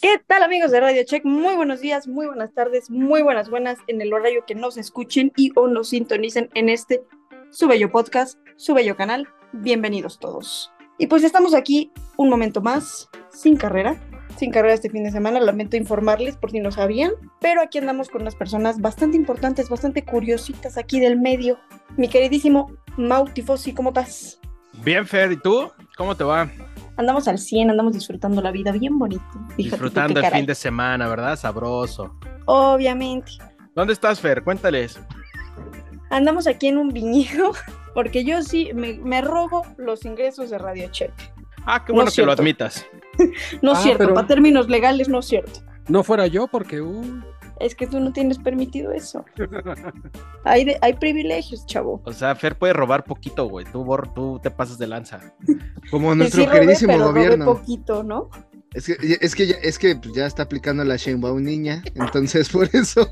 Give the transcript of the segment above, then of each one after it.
¿Qué tal amigos de Radio Check? Muy buenos días, muy buenas tardes, muy buenas buenas en el horario que nos escuchen y o nos sintonicen en este su bello podcast, su bello canal. Bienvenidos todos. Y pues estamos aquí un momento más, sin carrera, sin carrera este fin de semana, lamento informarles por si no sabían, pero aquí andamos con unas personas bastante importantes, bastante curiositas aquí del medio. Mi queridísimo Mau Tifosi, ¿cómo estás? Bien, Fer, ¿y tú? ¿Cómo te va? Andamos al 100, andamos disfrutando la vida bien bonito. Fíjate Disfrutando el caray. fin de semana, ¿verdad? Sabroso. Obviamente. ¿Dónde estás, Fer? Cuéntales. Andamos aquí en un viñedo porque yo sí me, me robo los ingresos de Radio Check. Ah, qué No bueno es que lo admitas. No es Ah, cierto, pero- para términos legales no es cierto. No fuera yo, porque uh, Es que tú no tienes permitido eso. Hay, de- hay privilegios, chavo. O sea, Fer puede robar poquito, güey. Tú, bor- tú te pasas de lanza. Como nuestro sí robé, queridísimo pero robé gobierno. poquito, ¿no? Es que, es que, ya, es que pues, ya está aplicando la Sheinbaum niña, entonces por eso.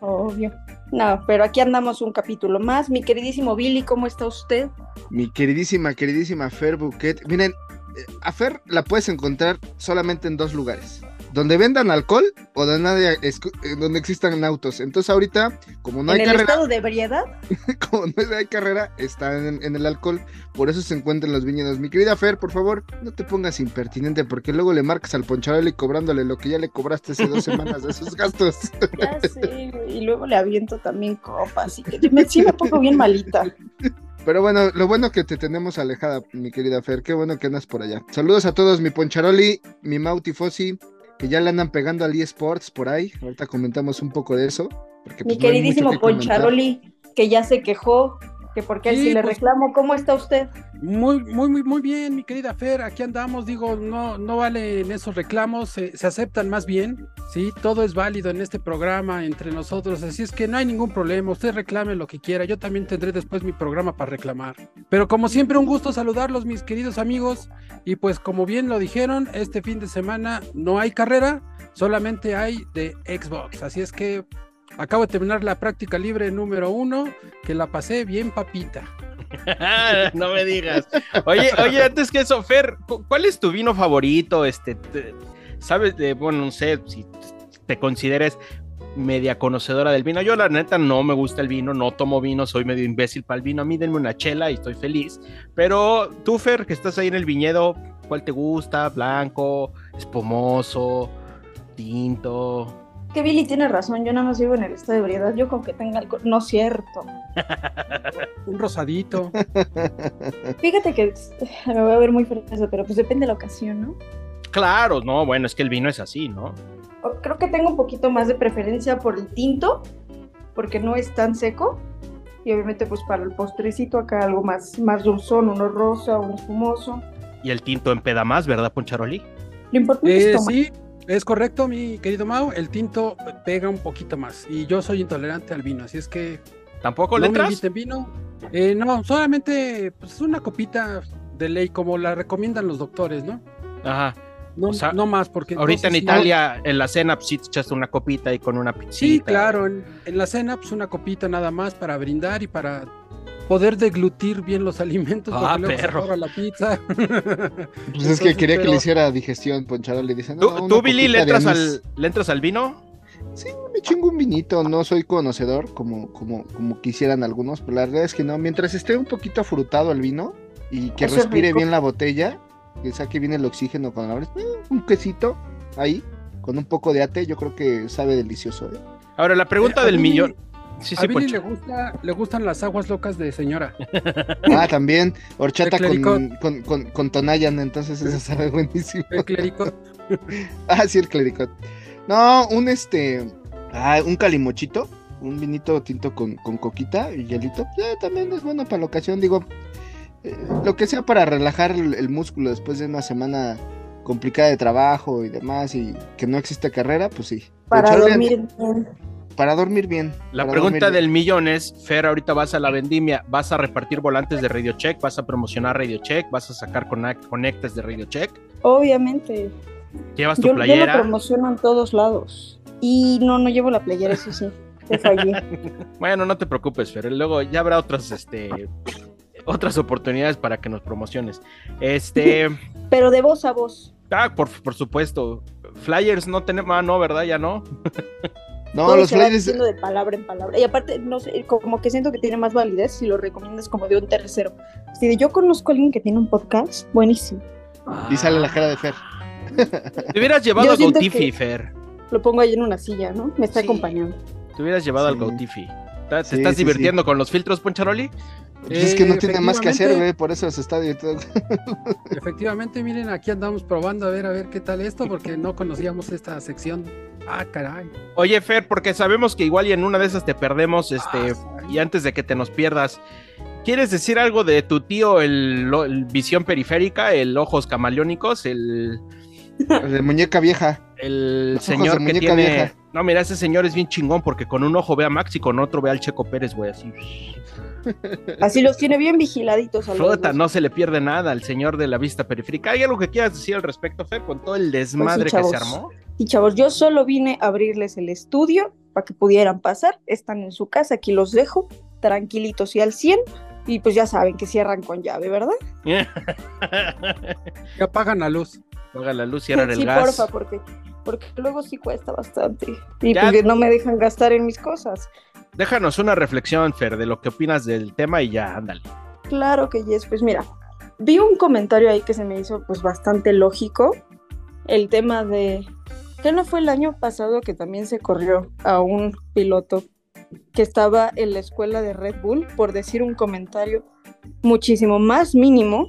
Obvio. No, pero aquí andamos un capítulo más. Mi queridísimo Billy, ¿cómo está usted? Mi queridísima, queridísima Fer Bouquet. Miren, eh, a Fer la puedes encontrar solamente en dos lugares. Donde vendan alcohol o donde, eh, donde existan autos. Entonces ahorita, como no ¿En hay el carrera, estado de ebriedad? como no hay carrera, está en, en el alcohol. Por eso se encuentran los viñedos. Mi querida Fer, por favor, no te pongas impertinente porque luego le marcas al poncharoli cobrándole lo que ya le cobraste hace dos semanas de sus gastos. Ya sé, y luego le aviento también copas. Y que me, sí me pongo bien malita. Pero bueno, lo bueno que te tenemos alejada, mi querida Fer. Qué bueno que andas por allá. Saludos a todos, mi Poncharoli, mi Mauti Fossi, que ya le andan pegando al eSports por ahí. Ahorita comentamos un poco de eso. Porque, Mi pues, no mucho queridísimo que. Poncharoli, que ya se quejó, que porque sí le pues- reclamo. ¿Cómo está usted? muy, muy, muy, muy bien, mi querida Fer. Aquí andamos, digo, no, no valen esos reclamos, se, se aceptan más bien. Sí, todo es válido en este programa entre nosotros, así es que no hay ningún problema. Usted reclame lo que quiera, yo también tendré después mi programa para reclamar. Pero como siempre, un gusto saludarlos, mis queridos amigos. Y pues, como bien lo dijeron, este fin de semana no hay carrera, solamente hay de Xbox. Así es que acabo de terminar la práctica libre número uno, que la pasé bien papita. no me digas. Oye, oye, antes que eso, Fer, cu- ¿cuál es tu vino favorito? Este, te- ¿sabes? De, bueno, no sé si te consideres media conocedora del vino. Yo, la neta, no me gusta el vino, no tomo vino, soy medio imbécil para el vino. A mí denme una chela y estoy feliz. Pero tú, Fer, que estás ahí en el viñedo, ¿cuál te gusta? ¿Blanco? ¿Espumoso? ¿Tinto? Que Billy tiene razón, yo nada más vivo en el estado de ebriedad. Yo con que tenga alcohol. No es cierto. Un rosadito. Fíjate que me voy a ver muy fresa, pero pues depende de la ocasión, ¿no? Claro, no, bueno, es que el vino es así, ¿no? Creo que tengo un poquito más de preferencia por el tinto, porque no es tan seco. Y obviamente, pues para el postrecito, acá algo más, más dulzón, uno rosa, uno espumoso. Y el tinto empeda más, ¿verdad, Poncharoli? Lo importante Eh, es tomar. sí, es correcto, mi querido Mau. El tinto pega un poquito más. Y yo soy intolerante al vino, así es que ¿Tampoco no le me entras? inviten vino. Eh, no, solamente pues, una copita de ley, como la recomiendan los doctores, ¿no? Ajá. No, O sea, no más, porque Ahorita en entonces Italia, en la cena, pues sí te echaste una copita y con una pizzita. Sí, claro, en, en la cena, pues una copita nada más para brindar y para poder deglutir bien los alimentos. Ah, porque luego se perro. la pizza. Pues es que quería que le hiciera digestión, Poncharoli. Dice, no, ¿Tú, Billy, le entras, al, le entras al vino? Sí, me chingo un vinito, no soy conocedor como, como, como quisieran algunos, pero la verdad es que no. Mientras esté un poquito afrutado el vino y que Eso respire bien la botella, que saque bien el oxígeno cuando la abres, eh, un quesito ahí, con un poco de ate, yo creo que sabe delicioso. ¿eh? Ahora, la pregunta Eh, del millón. Sí, A sí, Billy le, gusta, le gustan las aguas locas de señora. Ah, también, horchata con, clericot. con, con, con Tonayan, entonces eso sabe buenísimo. El clérico. Ah, sí, el clericot. No, un este, ah, un calimochito, un vinito tinto con, con coquita y hielito, eh, también es bueno para la ocasión, digo, eh, lo que sea para relajar el, el músculo después de una semana complicada de trabajo y demás y que no existe carrera, pues sí. Para dormir bien. Para dormir bien. La pregunta del millón es, Fer, ahorita vas a la vendimia, ¿vas a repartir volantes de Radio Check? ¿Vas a promocionar Radio Check? ¿Vas a sacar conectes de Radio Check? Obviamente. ¿Llevas tu Yo, yo lo playera? promociono en todos lados. Y no, no llevo la playera, eso sí. Te fallé. Bueno, no te preocupes, Fer. Luego ya habrá otras, este, otras oportunidades para que nos promociones. Este, Pero de voz a voz. ah, por, por supuesto. Flyers no tenemos, ah, no, ¿verdad? Ya no. No, Todo los flyers. diciendo de palabra en palabra. Y aparte, no sé, como que siento que tiene más validez si lo recomiendas como de un tercero. Si de yo conozco a alguien que tiene un podcast, buenísimo. Y sale la cara de Fer. Te hubieras llevado Yo al Gautifi, Fer. Lo pongo ahí en una silla, ¿no? Me está Sí. acompañando. Te hubieras llevado al Sí. Gautifi. ¿Te, Sí, estás sí, divirtiendo con los filtros, Poncharoli? Pues es que no tiene más que hacer, güey, por eso se está. Efectivamente, miren, aquí andamos probando a ver a ver qué tal esto, porque no conocíamos esta sección. Ah, caray. Oye, Fer, porque sabemos que igual y en una de esas te perdemos, este, Ah, y antes de que te nos pierdas, ¿quieres decir algo de tu tío, el, visión periférica, el ojos camaleónicos, el, De muñeca vieja. el Los señor que muñeca tiene... vieja. No, mira, ese señor es bien chingón porque con un ojo ve a Max y con otro ve al Checo Pérez, güey, así. Así los tiene bien vigiladitos a Flota, no se le pierde nada al señor de la vista periférica. ¿Hay algo que quieras decir al respecto, Fer, con todo el desmadre que se armó? Y chavos, yo solo vine a abrirles el estudio para que pudieran pasar. Están en su casa, aquí los dejo, tranquilitos y al 100. Y pues ya saben que cierran con llave, ¿verdad? Que apagan la luz. Apaga la luz, cierran el sí, gas. porfa, porque, porque luego sí cuesta bastante. Y Ya. pues no me dejan gastar en mis cosas. Déjanos una reflexión, Fer, de lo que opinas del tema y ya, ándale. Claro que yes, pues mira, vi un comentario ahí que se me hizo pues bastante lógico. El tema de que no fue el año pasado que también se corrió a un piloto que estaba en la escuela de Red Bull por decir un comentario muchísimo más mínimo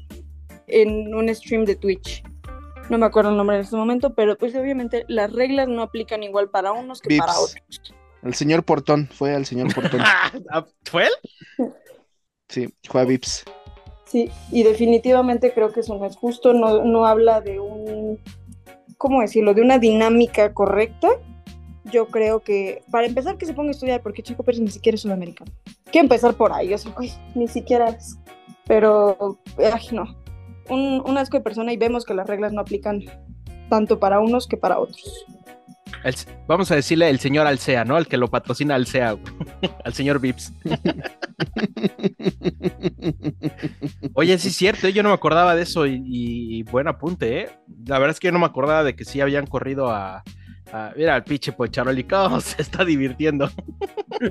en un stream de Twitch. No me acuerdo el nombre en este momento, pero pues obviamente las reglas no aplican igual para unos que para otros. El señor Portón, fue al señor Portón. Ah, ¿Fue él? Sí, fue a Vips. Sí, y definitivamente creo que eso no es justo, no, no habla de un, ¿cómo decirlo?, de una dinámica correcta. Yo creo que, para empezar, que se ponga a estudiar, porque Chico Pérez ni siquiera es sudamericano. Quiero empezar por ahí, o sea, ay, ni siquiera es. Pero, ay, no. Un, un asco de persona y vemos que las reglas no aplican tanto para unos que para otros. El- vamos a decirle el señor Alsea, ¿no? El que lo patrocina Alsea, güey. al señor Vips. Oye, sí es cierto, ¿eh? yo no me acordaba de eso y, y buen apunte, ¿eh? La verdad es que yo no me acordaba de que sí habían corrido a... a- mira, el pinche Poncharoli, cómo se está divirtiendo.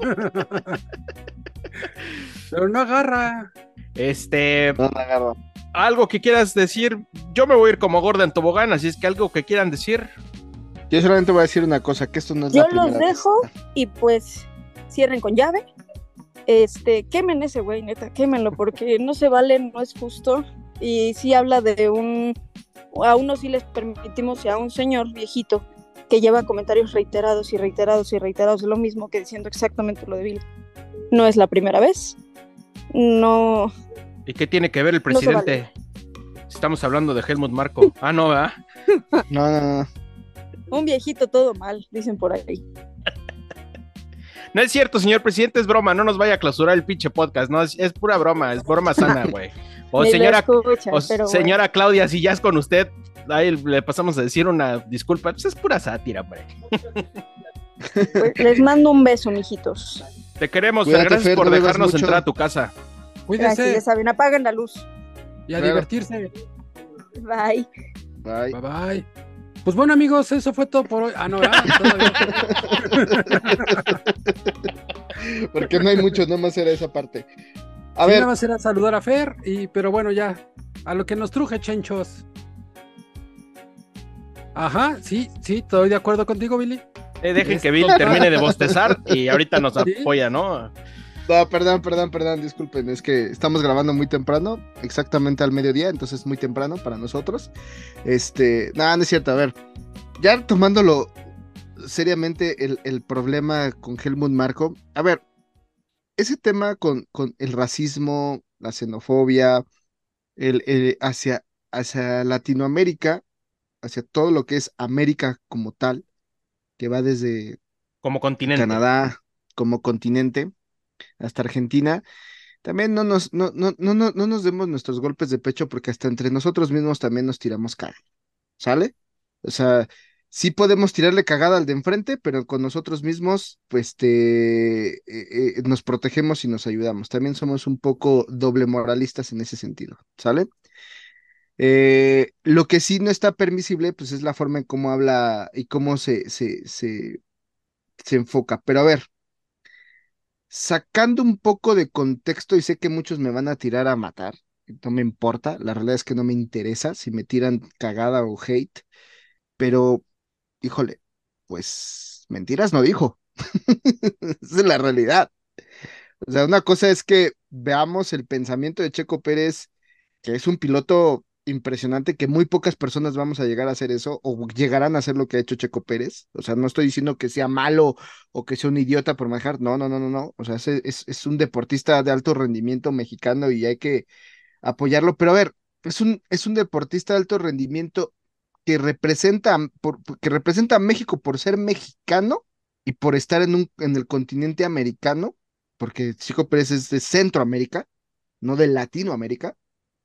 Pero no agarra. Este, No me agarro. algo que quieras decir, yo me voy a ir como gorda en tobogán, así es que algo que quieran decir. Yo solamente voy a decir una cosa, que esto no es Yo la primera los vez. dejo y pues cierren con llave. Este, quemen ese güey, neta, quémenlo, porque no se vale, no es justo. Y sí habla de un. A uno sí les permitimos, y a un señor viejito que lleva comentarios reiterados y reiterados y reiterados de lo mismo que diciendo exactamente lo de Bill. No es la primera vez. No. ¿Y qué tiene que ver el No presidente? Estamos hablando de Helmut Marco. Ah, no, ¿verdad? No, no, no. Un viejito todo mal, dicen por ahí. No es cierto, señor presidente, es broma, no nos vaya a clausurar el pinche podcast, no, es, es pura broma, es broma sana, güey. O señora, escuchan, o bueno. señora Claudia, si ya es con usted, ahí le pasamos a decir una disculpa, pues es pura sátira, hombre. Pues, les mando un beso, mijitos. Te queremos, Cuídate, gracias Fer, por no dejarnos entrar a tu casa. Gracias, Cuídense ya saben, apaguen la luz. y a Claro. divertirse. Bye. Bye. Bye bye. Pues bueno, amigos, eso fue todo por hoy. Ah, no. Porque no hay mucho, nomás era esa parte. A Sí, ver, nada más era saludar a Fer, y, pero bueno, ya. A lo que nos truje, chenchos. Ajá, sí, sí, estoy de acuerdo contigo, Billy. Eh, dejen que Bill termine de bostezar y ahorita nos apoya, ¿no? No, perdón, perdón, perdón, disculpen, es que estamos grabando muy temprano, exactamente al mediodía, entonces es muy temprano para nosotros. Este, nada, no es cierto, a ver, ya tomándolo seriamente el, el problema con Helmut Marco, a ver, ese tema con, con el racismo, la xenofobia, el, el- hacia, hacia Latinoamérica, hacia todo lo que es América como tal, que va desde Como continente. Canadá como continente, hasta Argentina. También no nos, no, no, no, no, no nos demos nuestros golpes de pecho porque hasta entre nosotros mismos también nos tiramos cara. ¿Sale? O sea, sí podemos tirarle cagada al de enfrente, pero con nosotros mismos, pues te, eh, eh, nos protegemos y nos ayudamos. También somos un poco doble moralistas en ese sentido, ¿sale? Eh, lo que sí no está permisible, pues es la forma en cómo habla y cómo se, se, se, se enfoca. Pero a ver, sacando un poco de contexto, y sé que muchos me van a tirar a matar, no me importa, la realidad es que no me interesa si me tiran cagada o hate, pero, híjole, pues mentiras no dijo. Esa es la realidad. O sea, una cosa es que veamos el pensamiento de Checo Pérez, que es un piloto impresionante, que muy pocas personas vamos a llegar a hacer eso o llegarán a hacer lo que ha hecho Checo Pérez. O sea, no estoy diciendo que sea malo o que sea un idiota por manejar. No, no, no, no, no. O sea, es, es, un deportista de alto rendimiento mexicano y hay que apoyarlo. Pero a ver, es un, es un deportista de alto rendimiento que representa, por, que representa a México por ser mexicano y por estar en, un, en el continente americano, porque Chico Pérez es de Centroamérica, no de Latinoamérica,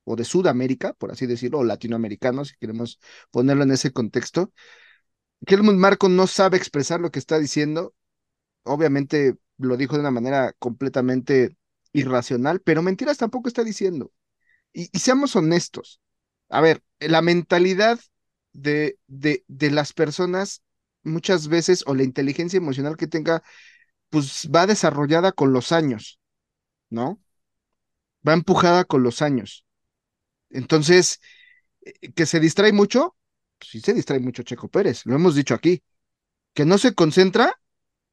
o de Sudamérica, por así decirlo, o latinoamericano, si queremos ponerlo en ese contexto. Helmut Marco no sabe expresar lo que está diciendo, obviamente lo dijo de una manera completamente irracional, pero mentiras tampoco está diciendo. Y, y seamos honestos. A ver, la mentalidad de, de, de las personas muchas veces, o la inteligencia emocional que tenga, pues va desarrollada con los años, ¿no? Va empujada con los años. Entonces, eh, que se distrae mucho, pues sí se distrae mucho Checo Pérez, lo hemos dicho aquí. Que no se concentra,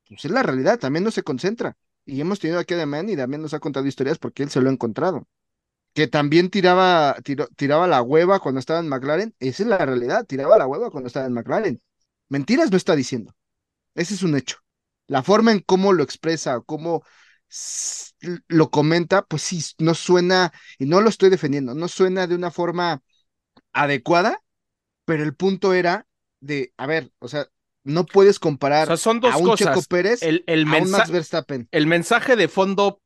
pues es la realidad, también no se concentra. Y hemos tenido aquí a Damián y también nos ha contado historias porque él se lo ha encontrado. Que también tiraba, tiro, tiraba la hueva cuando estaba en McLaren, esa es la realidad, tiraba la hueva cuando estaba en McLaren. Mentiras no está diciendo. Ese es un hecho. La forma en cómo lo expresa, cómo lo comenta, pues sí, no suena, y no lo estoy defendiendo, no suena de una forma adecuada, pero el punto era de, a ver, o sea, no puedes comparar O sea, son dos a un cosas. Checo Pérez El, el a un Max Verstappen. el mensaje de fondo,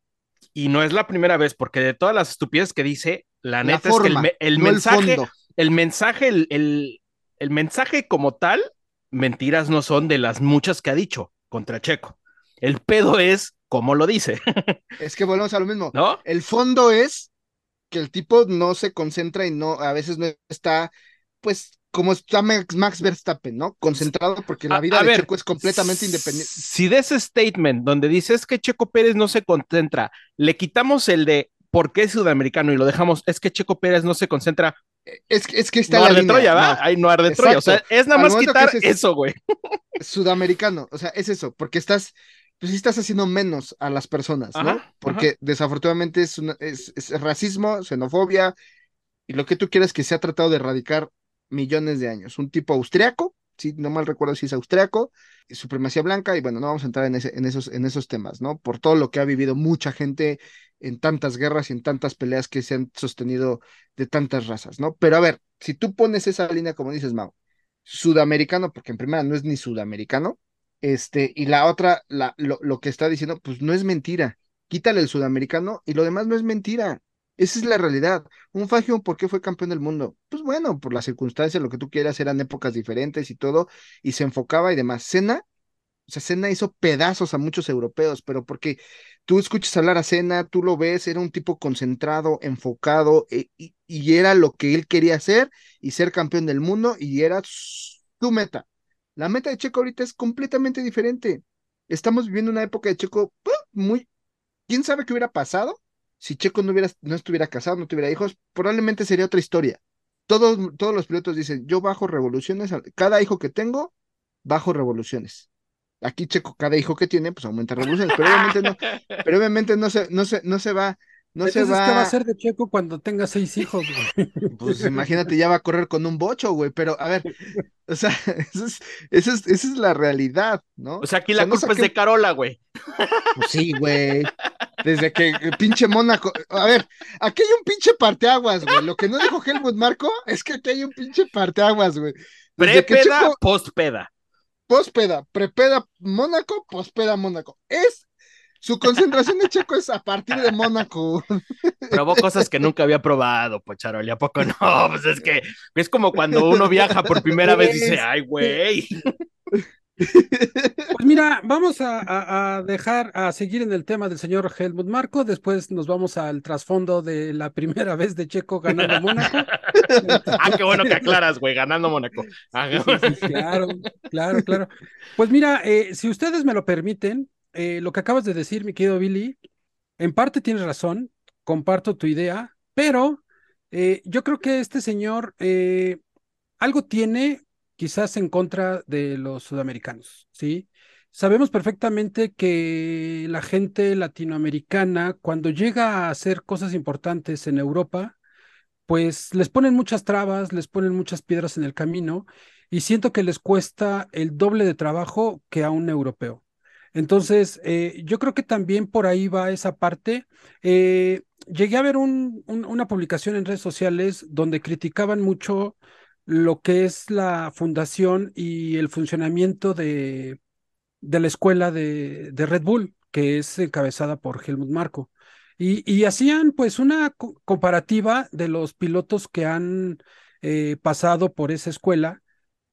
y no es la primera vez, porque de todas las estupideces que dice, la La neta es que el, me- el no mensaje, el fondo. el mensaje, el, el, el mensaje como tal, mentiras no son de las muchas que ha dicho contra Checo. El pedo es cómo lo dice, Es que volvemos a lo mismo. ¿no? El fondo es que el tipo no se concentra y no, a veces no está, pues, como está Max, Verstappen, ¿no? Concentrado porque la vida a de ver, Checo es completamente independiente. Si de ese statement donde dices que Checo Pérez no se concentra, le quitamos el de por qué es sudamericano y lo dejamos, es que Checo Pérez no se concentra, Es, que- es que está no la arde línea. Troya, ¿va? no, Ay, no arde Troya. O sea, es nada más quitar eso, güey. sudamericano, o sea, es eso, porque estás, pues sí estás haciendo menos a las personas, ¿no? Ajá, porque desafortunadamente es, una- es, es racismo, xenofobia y lo que tú quieras que se ha tratado de erradicar millones de años. Un tipo austriaco, sí, no mal recuerdo si es austriaco, supremacía blanca, y bueno, no vamos a entrar en, ese, en, esos, en esos temas, ¿no? Por todo lo que ha vivido mucha gente en tantas guerras y en tantas peleas que se han sostenido de tantas razas, ¿no? Pero a ver, si tú pones esa línea, como dices, Mau, sudamericano, porque en primera no es ni sudamericano, este, y la otra, la, lo, lo que está diciendo, pues no es mentira. Quítale el sudamericano y lo demás no es mentira. Esa es la realidad. Un Fangio, ¿por qué fue campeón del mundo? Pues bueno, por las circunstancias, lo que tú quieras, eran épocas diferentes y todo, y se enfocaba y demás. Cena, o sea, Cena hizo pedazos a muchos europeos, pero porque tú escuchas hablar a Cena, tú lo ves, era un tipo concentrado, enfocado, e- y, y era lo que él quería hacer y ser campeón del mundo, y era su meta. La meta de Checo ahorita es completamente diferente. Estamos viviendo una época de Checo pues, muy. ¿Quién sabe qué hubiera pasado si Checo no, hubiera, no estuviera casado, no tuviera hijos? Probablemente sería otra historia. Todos, todos los pilotos dicen: Yo bajo revoluciones, cada hijo que tengo, bajo revoluciones. Aquí Checo, cada hijo que tiene, pues aumenta revoluciones, pero obviamente no, pero obviamente no se, no se, no se va, no se Entonces, ¿qué va a hacer de Checo cuando tenga seis hijos, güey? Pues imagínate, ya va a correr con un bocho, güey, pero a ver, o sea, eso es, eso es, esa es la realidad, ¿no? O sea, aquí O la no culpa es de Carola, güey. Pues sí, güey. Desde que el pinche Mónaco. A ver, aquí hay un pinche parteaguas, güey. Lo que no dijo Helmut Marco es que aquí hay un pinche parteaguas, güey. Prepeda, Checo- postpeda. pospeda, prepeda Mónaco, pospeda Mónaco. Es su concentración de Checo es a partir de Mónaco. Probó cosas que nunca había probado, Pocharoli. ¿A poco no? Pues es que es como cuando uno viaja por primera vez y dice, ay, güey. Pues mira, vamos a, a- a dejar a seguir en el tema del señor Helmut Marco. Después nos vamos al trasfondo de la primera vez de Checo ganando Mónaco. Ah, qué bueno que aclaras, güey, ganando Mónaco. Ah, Sí, sí, claro, claro, claro. Pues mira, eh, si ustedes me lo permiten, eh, lo que acabas de decir, mi querido Billy, en parte tienes razón, comparto tu idea, pero eh, yo creo que este señor eh, algo tiene quizás en contra de los sudamericanos, ¿sí? Sabemos perfectamente que la gente latinoamericana, cuando llega a hacer cosas importantes en Europa, pues les ponen muchas trabas, les ponen muchas piedras en el camino y siento que les cuesta el doble de trabajo que a un europeo. Entonces, eh, yo creo que también por ahí va esa parte. Eh, llegué a ver un- un- una publicación en redes sociales donde criticaban mucho lo que es la fundación y el funcionamiento de, la escuela de, Red Bull, que es encabezada por Helmut Marko. Y, hacían pues una co- comparativa de los pilotos que han eh, pasado por esa escuela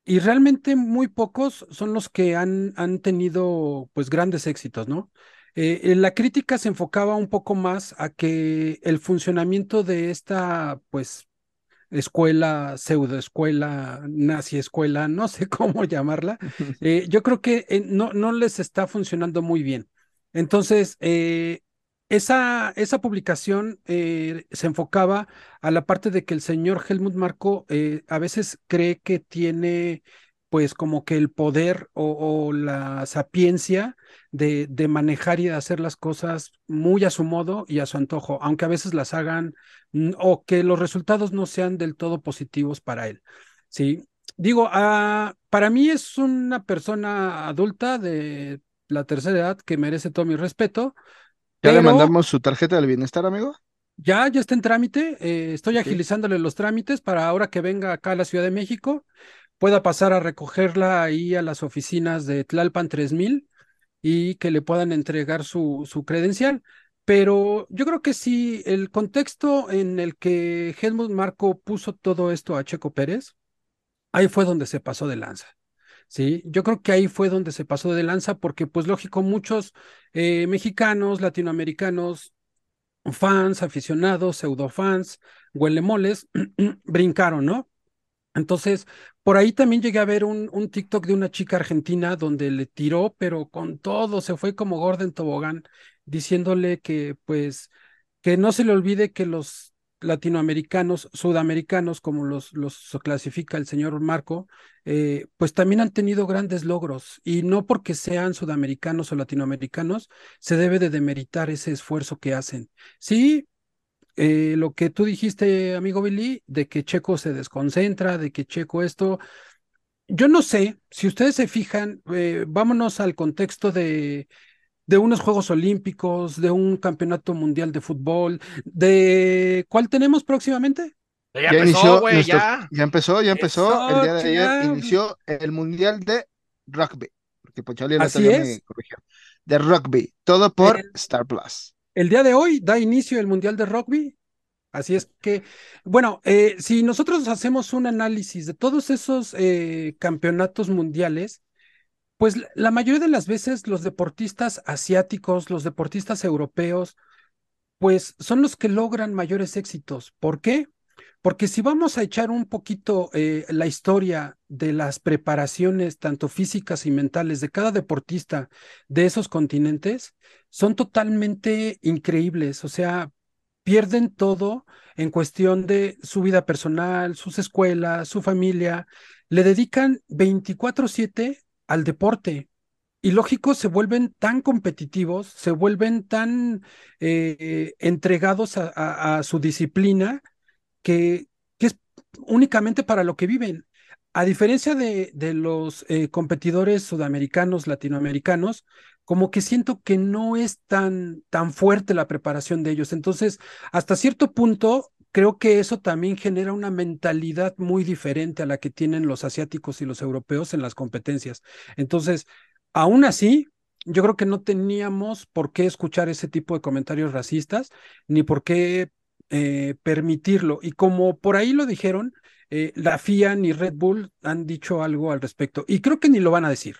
y realmente muy pocos son los que han, han tenido pues grandes éxitos, ¿no? Eh, eh, la crítica se enfocaba un poco más a que el funcionamiento de esta pues escuela, pseudoescuela, nazi escuela, no sé cómo llamarla, eh, yo creo que eh, no, no les está funcionando muy bien. Entonces, eh, esa, esa publicación eh, se enfocaba a la parte de que el señor Helmut Marko eh, a veces cree que tiene pues como que el poder o, la sapiencia de, de manejar y de hacer las cosas muy a su modo y a su antojo, aunque a veces las hagan o que los resultados no sean del todo positivos para él. Sí, digo, ah, para mí es una persona adulta de la tercera edad que merece todo mi respeto. ¿Ya le mandamos su tarjeta del bienestar, amigo? Ya, ya está en trámite. eh, estoy agilizándole los trámites para ahora que venga acá a la Ciudad de México, pueda pasar a recogerla ahí a las oficinas de Tlalpan 3000 y que le puedan entregar su, su credencial. Pero yo creo que sí, el contexto en el que Helmut Marko puso todo esto a Checo Pérez, ahí fue donde se pasó de lanza. Sí, yo creo que ahí fue donde se pasó de lanza porque, pues lógico, muchos eh, mexicanos, latinoamericanos, fans, aficionados, pseudofans, huelemoles, brincaron, ¿no? Entonces, por ahí también llegué a ver un, un TikTok de una chica argentina donde le tiró, pero con todo, se fue como gorda en tobogán, diciéndole que, pues, que no se le olvide que los latinoamericanos, sudamericanos, como los, los clasifica el señor Marco, eh, pues también han tenido grandes logros y no porque sean sudamericanos o latinoamericanos se debe de demeritar ese esfuerzo que hacen. Sí, eh, lo que tú dijiste, amigo Billy, de que Checo se desconcentra, de que Checo esto, yo no sé, si ustedes se fijan, eh, vámonos al contexto de, de unos Juegos Olímpicos, de un Campeonato Mundial de Fútbol, de ¿cuál tenemos próximamente? Ya, Ya, empezó, inició nuestro- ya. ya empezó, ya empezó. Eso, el día de ayer inició el Mundial de Rugby. Porque Pocholi el Así otro día es. me corrigió. De rugby. Todo por El- Star Plus. El día de hoy da inicio el Mundial de Rugby. Así es que, bueno, eh, si nosotros hacemos un análisis de todos esos eh, campeonatos mundiales, pues la- mayoría de las veces los deportistas asiáticos, los deportistas europeos, pues son los que logran mayores éxitos. ¿Por qué? Porque si vamos a echar un poquito eh, la historia de las preparaciones, tanto físicas y mentales, de cada deportista de esos continentes, son totalmente increíbles. O sea, pierden todo en cuestión de su vida personal, sus escuelas, su familia. Le dedican 24/7 al deporte. Y lógico, se vuelven tan competitivos, se vuelven tan eh, entregados a, su disciplina que, que es únicamente para lo que viven. A diferencia de, de los eh, competidores sudamericanos, latinoamericanos, como que siento que no es tan, tan fuerte la preparación de ellos. Entonces, hasta cierto punto, creo que eso también genera una mentalidad muy diferente a la que tienen los asiáticos y los europeos en las competencias. Entonces, aún así, yo creo que no teníamos por qué escuchar ese tipo de comentarios racistas, ni por qué eh, permitirlo. Y como por ahí lo dijeron, eh, la FIA ni Red Bull han dicho algo al respecto. Y creo que ni lo van a decir.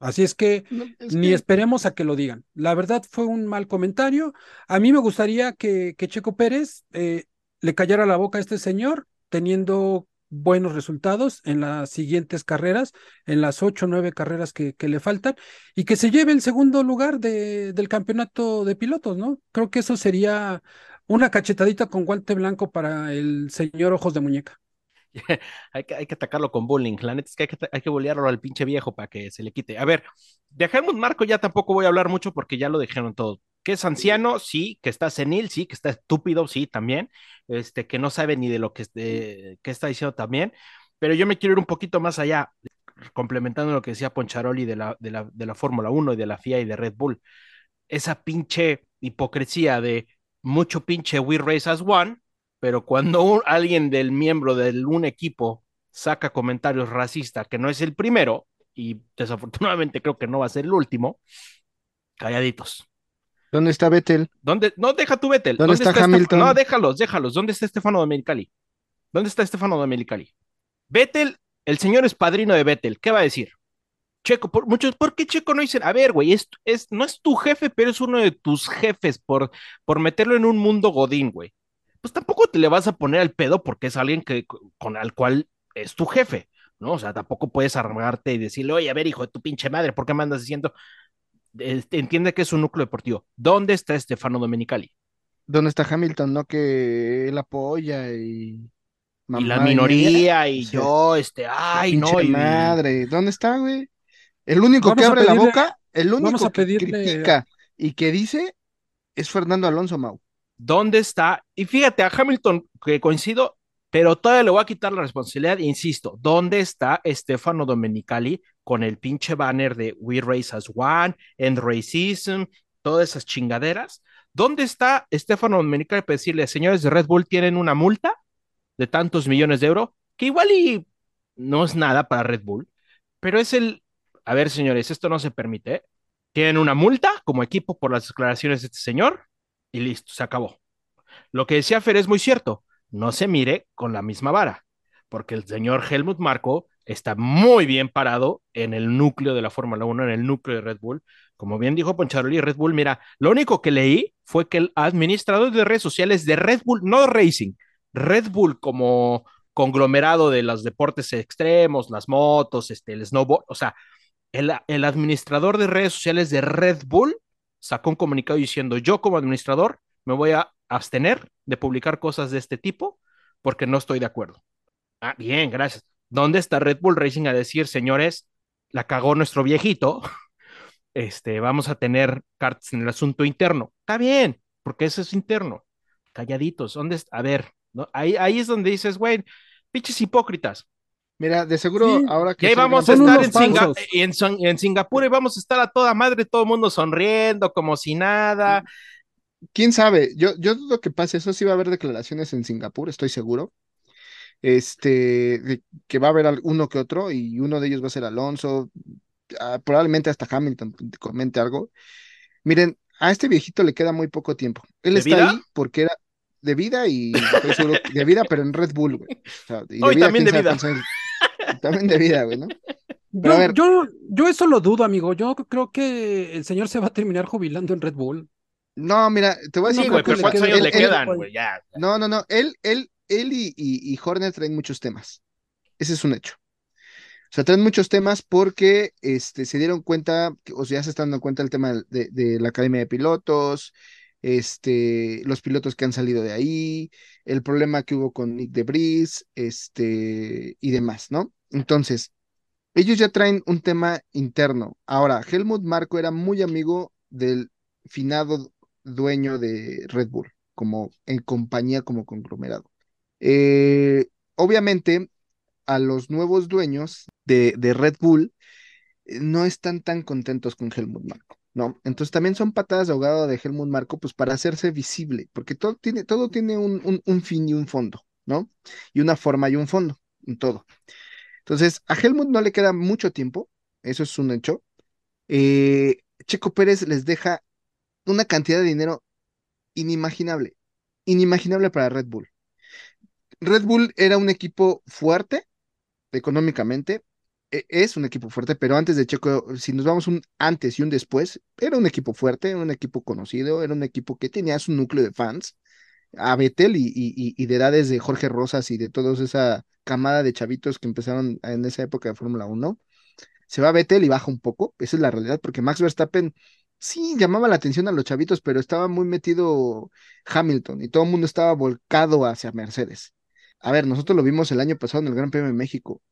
Así es que No, es ni que- esperemos a que lo digan. La verdad fue un mal comentario. A mí me gustaría que, que Checo Pérez eh, le callara la boca a este señor teniendo buenos resultados en las siguientes carreras, en las ocho o nueve carreras que, le faltan, y que se lleve el segundo lugar de, del campeonato de pilotos, ¿no? Creo que eso sería una cachetadita con guante blanco para el señor Ojos de Muñeca. hay, que, hay que atacarlo con bullying. La neta es que hay que, hay que bullearlo al pinche viejo para que se le quite. A ver, de Helmut Marco ya tampoco voy a hablar mucho porque ya lo dijeron todo. Que es anciano, sí, que está senil, sí, que está estúpido, sí, también. Este, que no sabe ni de lo que, está diciendo también. Pero yo me quiero ir un poquito más allá, complementando lo que decía Poncharoli de la, de la, de la Fórmula 1 y de la FIA y de Red Bull. Esa pinche hipocresía de mucho pinche We Race as One, pero cuando alguien del miembro de un equipo saca comentarios racistas, que no es el primero, y desafortunadamente creo que no va a ser el último, calladitos. ¿Dónde está Vettel? ¿Dónde? No, deja tu Vettel. ¿Dónde está Hamilton? No, déjalos, déjalos. ¿Dónde está Estefano Domenicali? ¿Dónde está Estefano Domenicali? Vettel, el señor es padrino de Vettel. ¿Qué va a decir? Checo, por, muchos, ¿por qué Checo no dicen? A ver, güey, es, es, no es tu jefe, pero es uno de tus jefes por, por meterlo en un mundo godín, güey. Pues tampoco te le vas a poner al pedo porque es alguien que, con al cual es tu jefe, ¿no? O sea, tampoco puedes armarte y decirle, oye, a ver, hijo de tu pinche madre, ¿por qué me andas diciendo? Entiende que es un núcleo deportivo. ¿Dónde está Estefano Domenicali? ¿Dónde está Hamilton? No que él apoya y... y la mamá minoría, y yo, este, ay, no, y- madre. ¿Dónde está, güey? El único que Vamos abre la boca, el único que critica y que dice es Fernando Alonso Mau. ¿Dónde está? Y fíjate, a Hamilton, que coincido, pero todavía le voy a quitar la responsabilidad, insisto, ¿dónde está Stefano Domenicali con el pinche banner de We Race as One, End Racism, todas esas chingaderas? ¿Dónde está Stefano Domenicali para decirle, señores de Red Bull tienen una multa de tantos millones de euros, que igual y no es nada para Red Bull, pero es el, a ver señores, esto no se permite, ¿eh? tienen una multa como equipo por las declaraciones de este señor y listo, se acabó. Lo que decía Fer es muy cierto, no se mire con la misma vara, porque el señor Helmut Marko está muy bien parado en el núcleo de la Fórmula 1, en el núcleo de Red Bull. Como bien dijo Poncharoli, Red Bull, mira, lo único que leí fue que el administrador de redes sociales de Red Bull, no Racing, Red Bull como conglomerado de los deportes extremos, las motos, este, el snowboard, o sea, el, el administrador de redes sociales de Red Bull sacó un comunicado diciendo, yo como administrador me voy a abstener de publicar cosas de este tipo porque no estoy de acuerdo. Ah, bien, gracias. ¿Dónde está Red Bull Racing a decir, señores, la cagó nuestro viejito? Este, vamos a tener cartas en el asunto interno. Está bien, porque eso es interno. Calladitos, ¿dónde está? A ver, ¿no? ahí, ahí es donde dices, güey, pinches hipócritas. Mira, de seguro Sí, ahora que Y ahí salgan vamos a estar Singa- en Singapur y vamos a estar a toda madre, todo el mundo sonriendo, como si nada. Quién sabe, yo, yo dudo que pase eso, sí va a haber declaraciones en Singapur, estoy seguro. Este, de que va a haber uno que otro, y uno de ellos va a ser Alonso, ah, probablemente hasta Hamilton comente algo. Miren, a este viejito le queda muy poco tiempo. Él ¿De está vida? ahí porque era de vida y estoy seguro de vida, pero en Red Bull, güey. O sea, y No, y también de vida. También de vida, güey, ¿no? Yo, yo, yo eso lo dudo, amigo. Yo creo que el señor se va a terminar jubilando en Red Bull. No, mira, te voy a No Sí, decir güey, pero ¿cuántos años él- le él- quedan, güey? Ya. No, no, no. Él, él, él y, y, y Horner traen muchos temas. Ese es un hecho. O sea, traen muchos temas porque este, se dieron cuenta, o sea, ya se están dando cuenta del tema de, de la academia de pilotos, este, los pilotos que han salido de ahí, el problema que hubo con Nick DeBris, este, y demás, ¿no? Entonces, ellos ya traen un tema interno. Ahora, Helmut Marko era muy amigo del finado dueño de Red Bull, como en compañía, como conglomerado. Eh, obviamente, a los nuevos dueños de, de Red Bull eh, no están tan contentos con Helmut Marko. ¿no? Entonces también son patadas de ahogado de Helmut Marco, pues para hacerse visible, porque todo tiene, todo tiene un, un, un fin y un fondo, ¿no? Y una forma y un fondo, en todo. Entonces, a Helmut no le queda mucho tiempo, eso es un hecho. Eh, Checo Pérez les deja una cantidad de dinero inimaginable, inimaginable para Red Bull. Red Bull era un equipo fuerte económicamente, e- es un equipo fuerte, pero antes de Checo, si nos vamos un antes y un después, era un equipo fuerte, un equipo conocido, era un equipo que tenía su núcleo de fans, a Betel y, y, y- de edades de Jorge Rosas y de toda esa camada de chavitos que empezaron en esa época de Fórmula 1. Se va Betel y baja un poco, esa es la realidad, porque Max Verstappen sí llamaba la atención a los chavitos, pero estaba muy metido Hamilton y todo el mundo estaba volcado hacia Mercedes. A ver, nosotros lo vimos el año pasado en el Gran Premio de México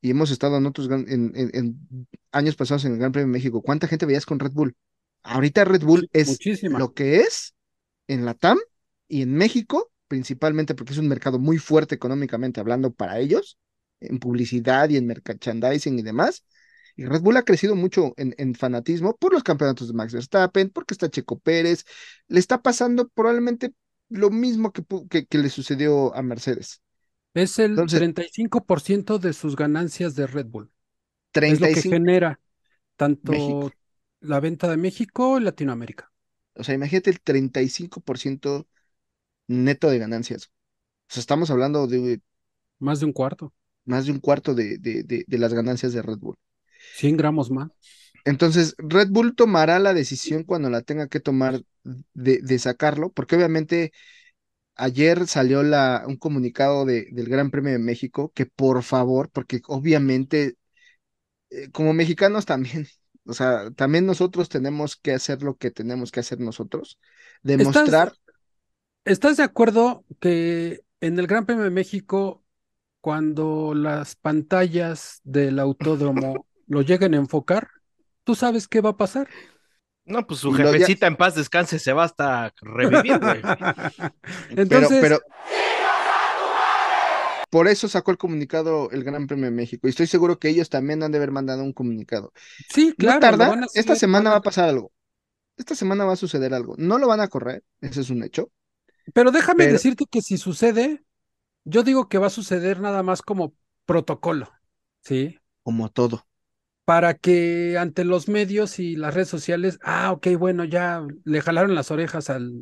y hemos estado en otros en, en- en años pasados en el Gran Premio de México. ¿Cuánta gente veías con Red Bull? Ahorita Red Bull es Muchísima. lo que es en la TAM y en México, principalmente porque es un mercado muy fuerte económicamente hablando para ellos, en publicidad y en merchandising y demás. Y Red Bull ha crecido mucho en, en fanatismo por los campeonatos de Max Verstappen, porque está Checo Pérez. Le está pasando probablemente lo mismo que, que, que le sucedió a Mercedes. Es el Entonces- 35% de sus ganancias de Red Bull. Es lo que 35, genera tanto México. la venta de México y Latinoamérica. o sea, imagínate el 35% neto de ganancias. O sea, estamos hablando de Más de un cuarto. más de un cuarto de, de, de, de las ganancias de Red Bull. 100 gramos más. Entonces, Red Bull tomará la decisión cuando la tenga que tomar de, de sacarlo, porque obviamente ayer salió la, un comunicado de, del Gran Premio de México que por favor, porque obviamente eh, como mexicanos también, o sea, también nosotros tenemos que hacer lo que tenemos que hacer nosotros, demostrar, ¿Estás de acuerdo que en el Gran Premio de México, cuando las pantallas del autódromo lo lleguen a enfocar, tú sabes qué va a pasar? No, pues su ya- jefecita en paz descanse se va hasta revivir, güey. pero, Entonces, pero por eso sacó el comunicado el Gran Premio de México, y estoy seguro que ellos también han de haber mandado un comunicado. sí, No claro, lo tarda, esta semana va a- a pasar algo. Esta semana va a suceder algo. No lo van a correr, ese es un hecho. Pero déjame Pero- decirte que si sucede, yo digo que va a suceder nada más como protocolo, ¿sí? Como todo. Para que ante los medios y las redes sociales, ah, ok, bueno, ya le jalaron las orejas al,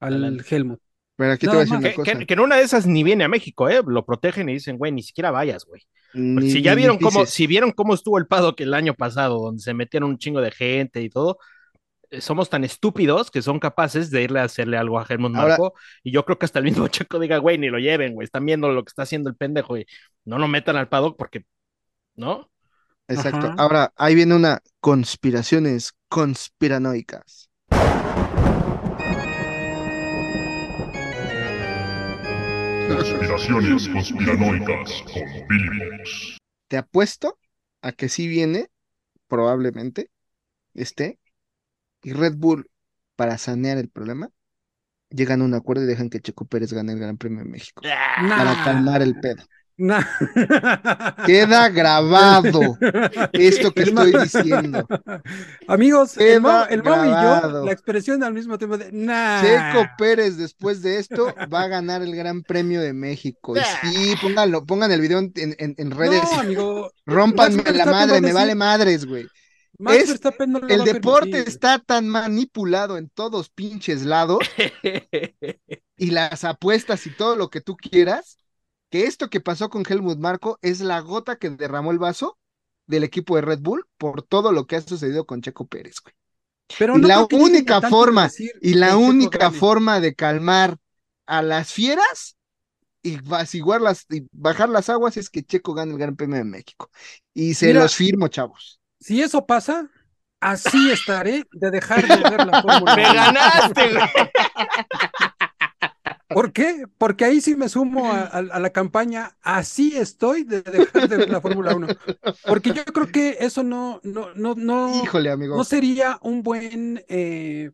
al. Helmut. Pero aquí te voy a decir una Que, cosa. que- que en una de esas ni viene a México, ¿eh? Lo protegen y dicen, güey, ni siquiera vayas, güey. Ni- si ya vieron cómo, si vieron cómo estuvo el paddock el año pasado, donde se metieron un chingo de gente y todo, eh, somos tan estúpidos que son capaces de irle a hacerle algo a Helmut Ahora- Marco. y yo creo que hasta el mismo Checo diga, güey, ni lo lleven, güey. Están viendo lo que está haciendo el pendejo y no lo metan al paddock porque, ¿no? Exacto. Ajá. Ahora, ahí viene una conspiraciones conspiranoicas. Conspiraciones conspiranoicas con Billy Box. Te apuesto a que sí viene, probablemente, esté, y Red Bull, para sanear el problema, llegan a un acuerdo y dejan que Checo Pérez gane el Gran Premio de México. Para Nah, calmar el pedo. Nah. Queda grabado esto que estoy diciendo. Amigos, el, Mau, Queda el Mau y yo, la expresión al mismo tiempo de nah. Checo Pérez después de esto va a ganar el Gran Premio de México. Y sí, pónganlo, pongan el video en, en- en redes. No, amigo. Rómpanme Max la madre, me decir- vale madres, güey. Es- no El deporte permitir. está tan manipulado en todos pinches lados y las apuestas y todo lo que tú quieras, que esto que pasó con Helmut Marco es la gota que derramó el vaso del equipo de Red Bull por todo lo que ha sucedido con Checo Pérez, güey. Pero Y no la única forma, Y la Checo única forma de calmar a las fieras y vaciguarlas y bajar las aguas es que Checo gane el Gran Premio de México. Y se Mira, los firmo, chavos. Si eso pasa, así estaré de dejar de ver la Fórmula ¡Me 1. ganaste, güey! ¿Por qué? Porque ahí sí me sumo a, a- a la campaña, así estoy de dejar de ver la Fórmula 1. Porque yo creo que eso no, no, no, no, Híjole, amigo. no sería un buen, eh,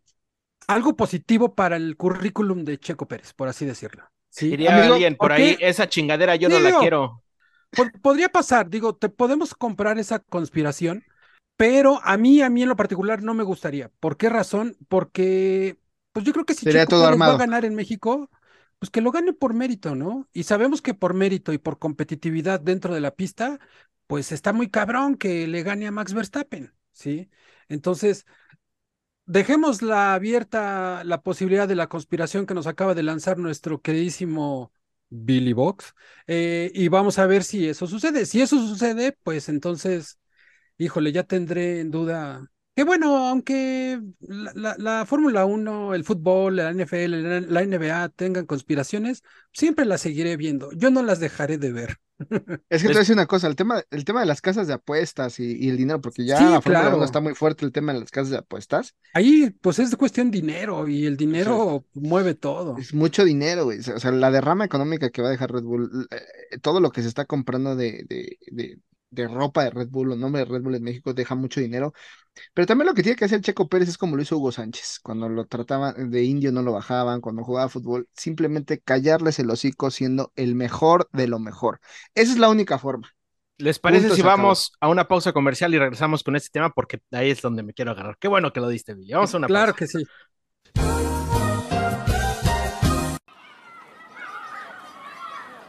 algo positivo para el currículum de Checo Pérez, por así decirlo. ¿sí? Diría Amigo, alguien por ¿por ahí, esa chingadera yo no la Digo, quiero. Pod- podría pasar, digo, te podemos comprar esa conspiración, pero a mí, a mí en lo particular no me gustaría. ¿Por qué razón? Porque, pues yo creo que si Sería Checo todo Pérez va a ganar en México, pues que lo gane por mérito, ¿no? Y sabemos que por mérito y por competitividad dentro de la pista, pues está muy cabrón que le gane a Max Verstappen, ¿sí? Entonces, dejemos la abierta la posibilidad de la conspiración que nos acaba de lanzar nuestro queridísimo Billy Box, eh, y vamos a ver si eso sucede. Si eso sucede, pues entonces, híjole, ya tendré en duda. Que bueno, aunque la, la- la Fórmula 1, el fútbol, la NFL, la, la NBA tengan conspiraciones, siempre las seguiré viendo. Yo no las dejaré de ver. Es que te voy a decir una cosa, el tema, el tema de las casas de apuestas y, y el dinero, porque ya Sí, la Fórmula claro. 1 está muy fuerte el tema de las casas de apuestas. Ahí, pues es cuestión de dinero y el dinero mueve todo. Es mucho dinero, güey. O sea, la derrama económica que va a dejar Red Bull, eh, todo lo que se está comprando de, de, de, de ropa de Red Bull o nombre de Red Bull en México deja mucho dinero. Pero también lo que tiene que hacer Checo Pérez es como lo hizo Hugo Sánchez. Cuando lo trataban de indio no lo bajaban, cuando jugaba fútbol, simplemente callarles el hocico siendo el mejor de lo mejor. Esa es la única forma. ¿Les parece Punto, si acabó. vamos a una pausa comercial y regresamos con este tema? Porque ahí es donde me quiero agarrar. Qué bueno que lo diste, Billy. Vamos a una Claro pausa. que sí.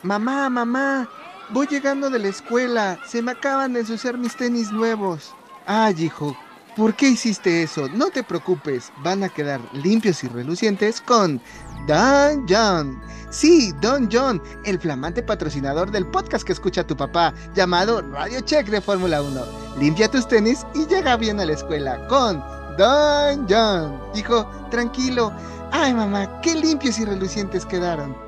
Mamá, mamá, voy llegando de la escuela. Se me acaban de ensuciar mis tenis nuevos. Ay, hijo, ¿por qué hiciste eso? No te preocupes, van a quedar limpios y relucientes con Don John. Sí, Don John, el flamante patrocinador del podcast que escucha tu papá, llamado Radio Check de Fórmula 1. Limpia tus tenis y llega bien a la escuela con Don John. Hijo, tranquilo. Ay, mamá, qué limpios y relucientes quedaron.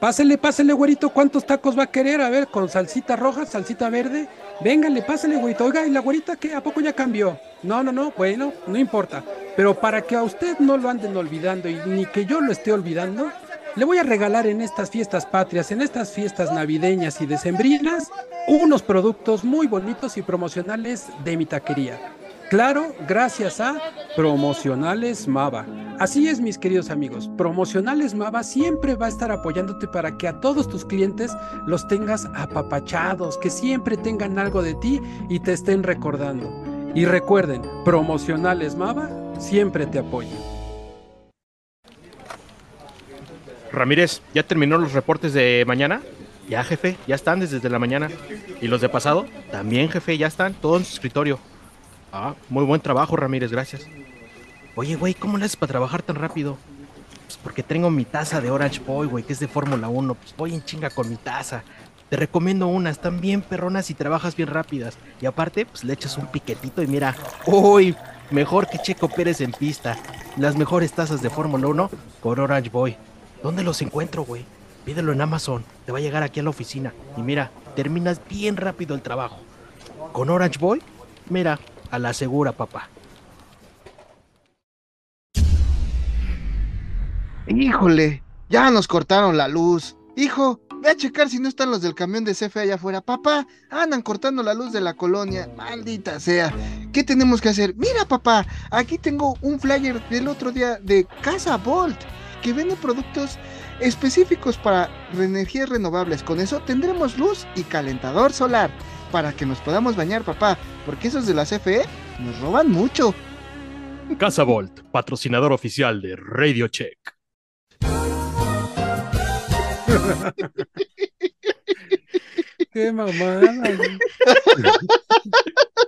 Pásele, pásele, güerito, ¿cuántos tacos va a querer? A ver, con salsita roja, salsita verde. Véngale, pásele, güerito. Oiga, ¿y la güerita qué? ¿A poco ya cambió? No, no, no, bueno, no importa. Pero para que a usted no lo anden olvidando y ni que yo lo esté olvidando, le voy a regalar en estas fiestas patrias, en estas fiestas navideñas y decembrinas, unos productos muy bonitos y promocionales de mi taquería. Claro, gracias a Promocionales Mava. Así es, mis queridos amigos. Promocionales Mava siempre va a estar apoyándote para que a todos tus clientes los tengas apapachados, que siempre tengan algo de ti y te estén recordando. Y recuerden, Promocionales Mava siempre te apoya. Ramírez, ¿ya terminó los reportes de mañana? Ya, jefe, ya están desde la mañana. ¿Y los de pasado? También, jefe, ya están, todo en su escritorio. Ah, muy buen trabajo, Ramírez, gracias. Oye, güey, ¿cómo le haces para trabajar tan rápido? Pues porque tengo mi taza de Orange Boy, güey, que es de Fórmula 1. Pues voy en chinga con mi taza. Te recomiendo una, están bien perronas y trabajas bien rápidas. Y aparte, pues le echas un piquetito y mira, uy, mejor que Checo Pérez en pista. Las mejores tazas de Fórmula 1 con Orange Boy. ¿Dónde los encuentro, güey? Pídelo en Amazon. Te va a llegar aquí a la oficina. Y mira, terminas bien rápido el trabajo. Con Orange Boy, mira, a la segura, papá. Híjole, ya nos cortaron la luz. Hijo, ve a checar si no están los del camión de CFE allá afuera. Papá, andan cortando la luz de la colonia. Maldita sea. ¿Qué tenemos que hacer? Mira, papá, aquí tengo un flyer del otro día de Casa Volt, que vende productos específicos para energías renovables. Con eso tendremos luz y calentador solar para que nos podamos bañar, papá, porque esos de la CFE nos roban mucho. Casa Volt, patrocinador oficial de Radio Check. Qué mamada.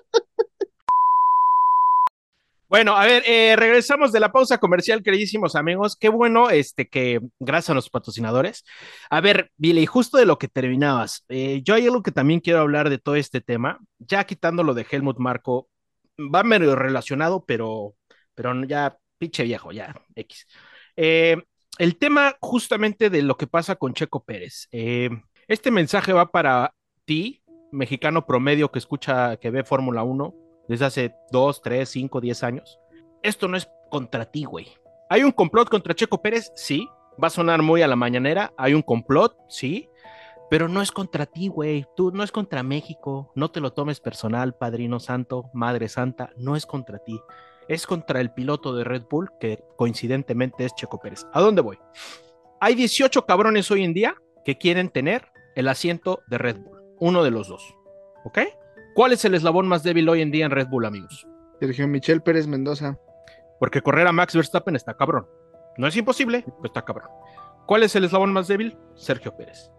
Bueno, a ver, eh, regresamos de la pausa comercial, queridísimos amigos. Qué bueno, este, que gracias a los patrocinadores. A ver, Billy, justo de lo que terminabas, eh, yo hay algo que también quiero hablar de todo este tema, ya quitando lo de Helmut Marco, va medio relacionado, pero, pero ya, pinche viejo, ya, X. Eh, el tema justamente de lo que pasa con Checo Pérez. Eh, este mensaje va para ti, mexicano promedio que escucha, que ve Fórmula 1 desde hace 2, 3, 5, 10 años. Esto no es contra ti, güey. ¿Hay un complot contra Checo Pérez? Sí. Va a sonar muy a la mañanera. Hay un complot, sí. Pero no es contra ti, güey. Tú no es contra México. No te lo tomes personal, Padrino Santo, Madre Santa. No es contra ti. Es contra el piloto de Red Bull, que coincidentemente es Checo Pérez. ¿A dónde voy? Hay 18 cabrones hoy en día que quieren tener el asiento de Red Bull. Uno de los dos. ¿Ok? ¿Cuál es el eslabón más débil hoy en día en Red Bull, amigos? Sergio Michel Pérez Mendoza. Porque correr a Max Verstappen está cabrón. No es imposible, pero está cabrón. ¿Cuál es el eslabón más débil? Sergio Pérez.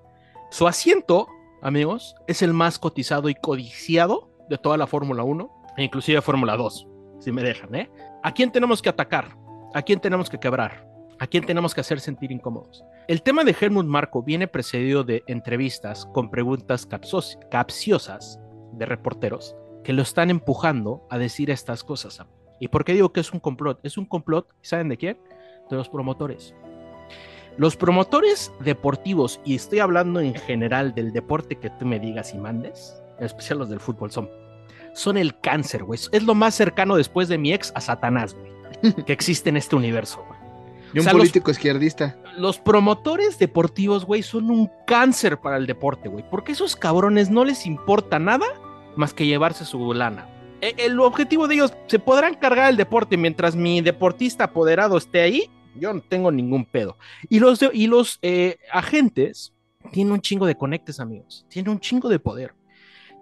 Su asiento, amigos, es el más cotizado y codiciado de toda la Fórmula 1, e inclusive Fórmula 2, si me dejan, ¿eh? ¿A quién tenemos que atacar? ¿A quién tenemos que quebrar? ¿A quién tenemos que hacer sentir incómodos? El tema de Helmut Marco viene precedido de entrevistas con preguntas capciosas de reporteros que lo están empujando a decir estas cosas. ¿Y por qué digo que es un complot? Es un complot, ¿saben de quién? De los promotores. Los promotores deportivos, y estoy hablando en general del deporte que tú me digas y mandes, en especial los del fútbol, son, son el cáncer, güey. Es lo más cercano después de mi ex a Satanás, güey, que existe en este universo, güey. Y un O sea, los- político izquierdista. Los promotores deportivos, güey, son un cáncer para el deporte, güey. Porque esos cabrones no les importa nada más que llevarse su lana. E- El objetivo de ellos, se podrán cargar el deporte mientras mi deportista apoderado esté ahí. Yo no tengo ningún pedo. Y los, y los eh, agentes tienen un chingo de conectes, amigos. Tienen un chingo de poder.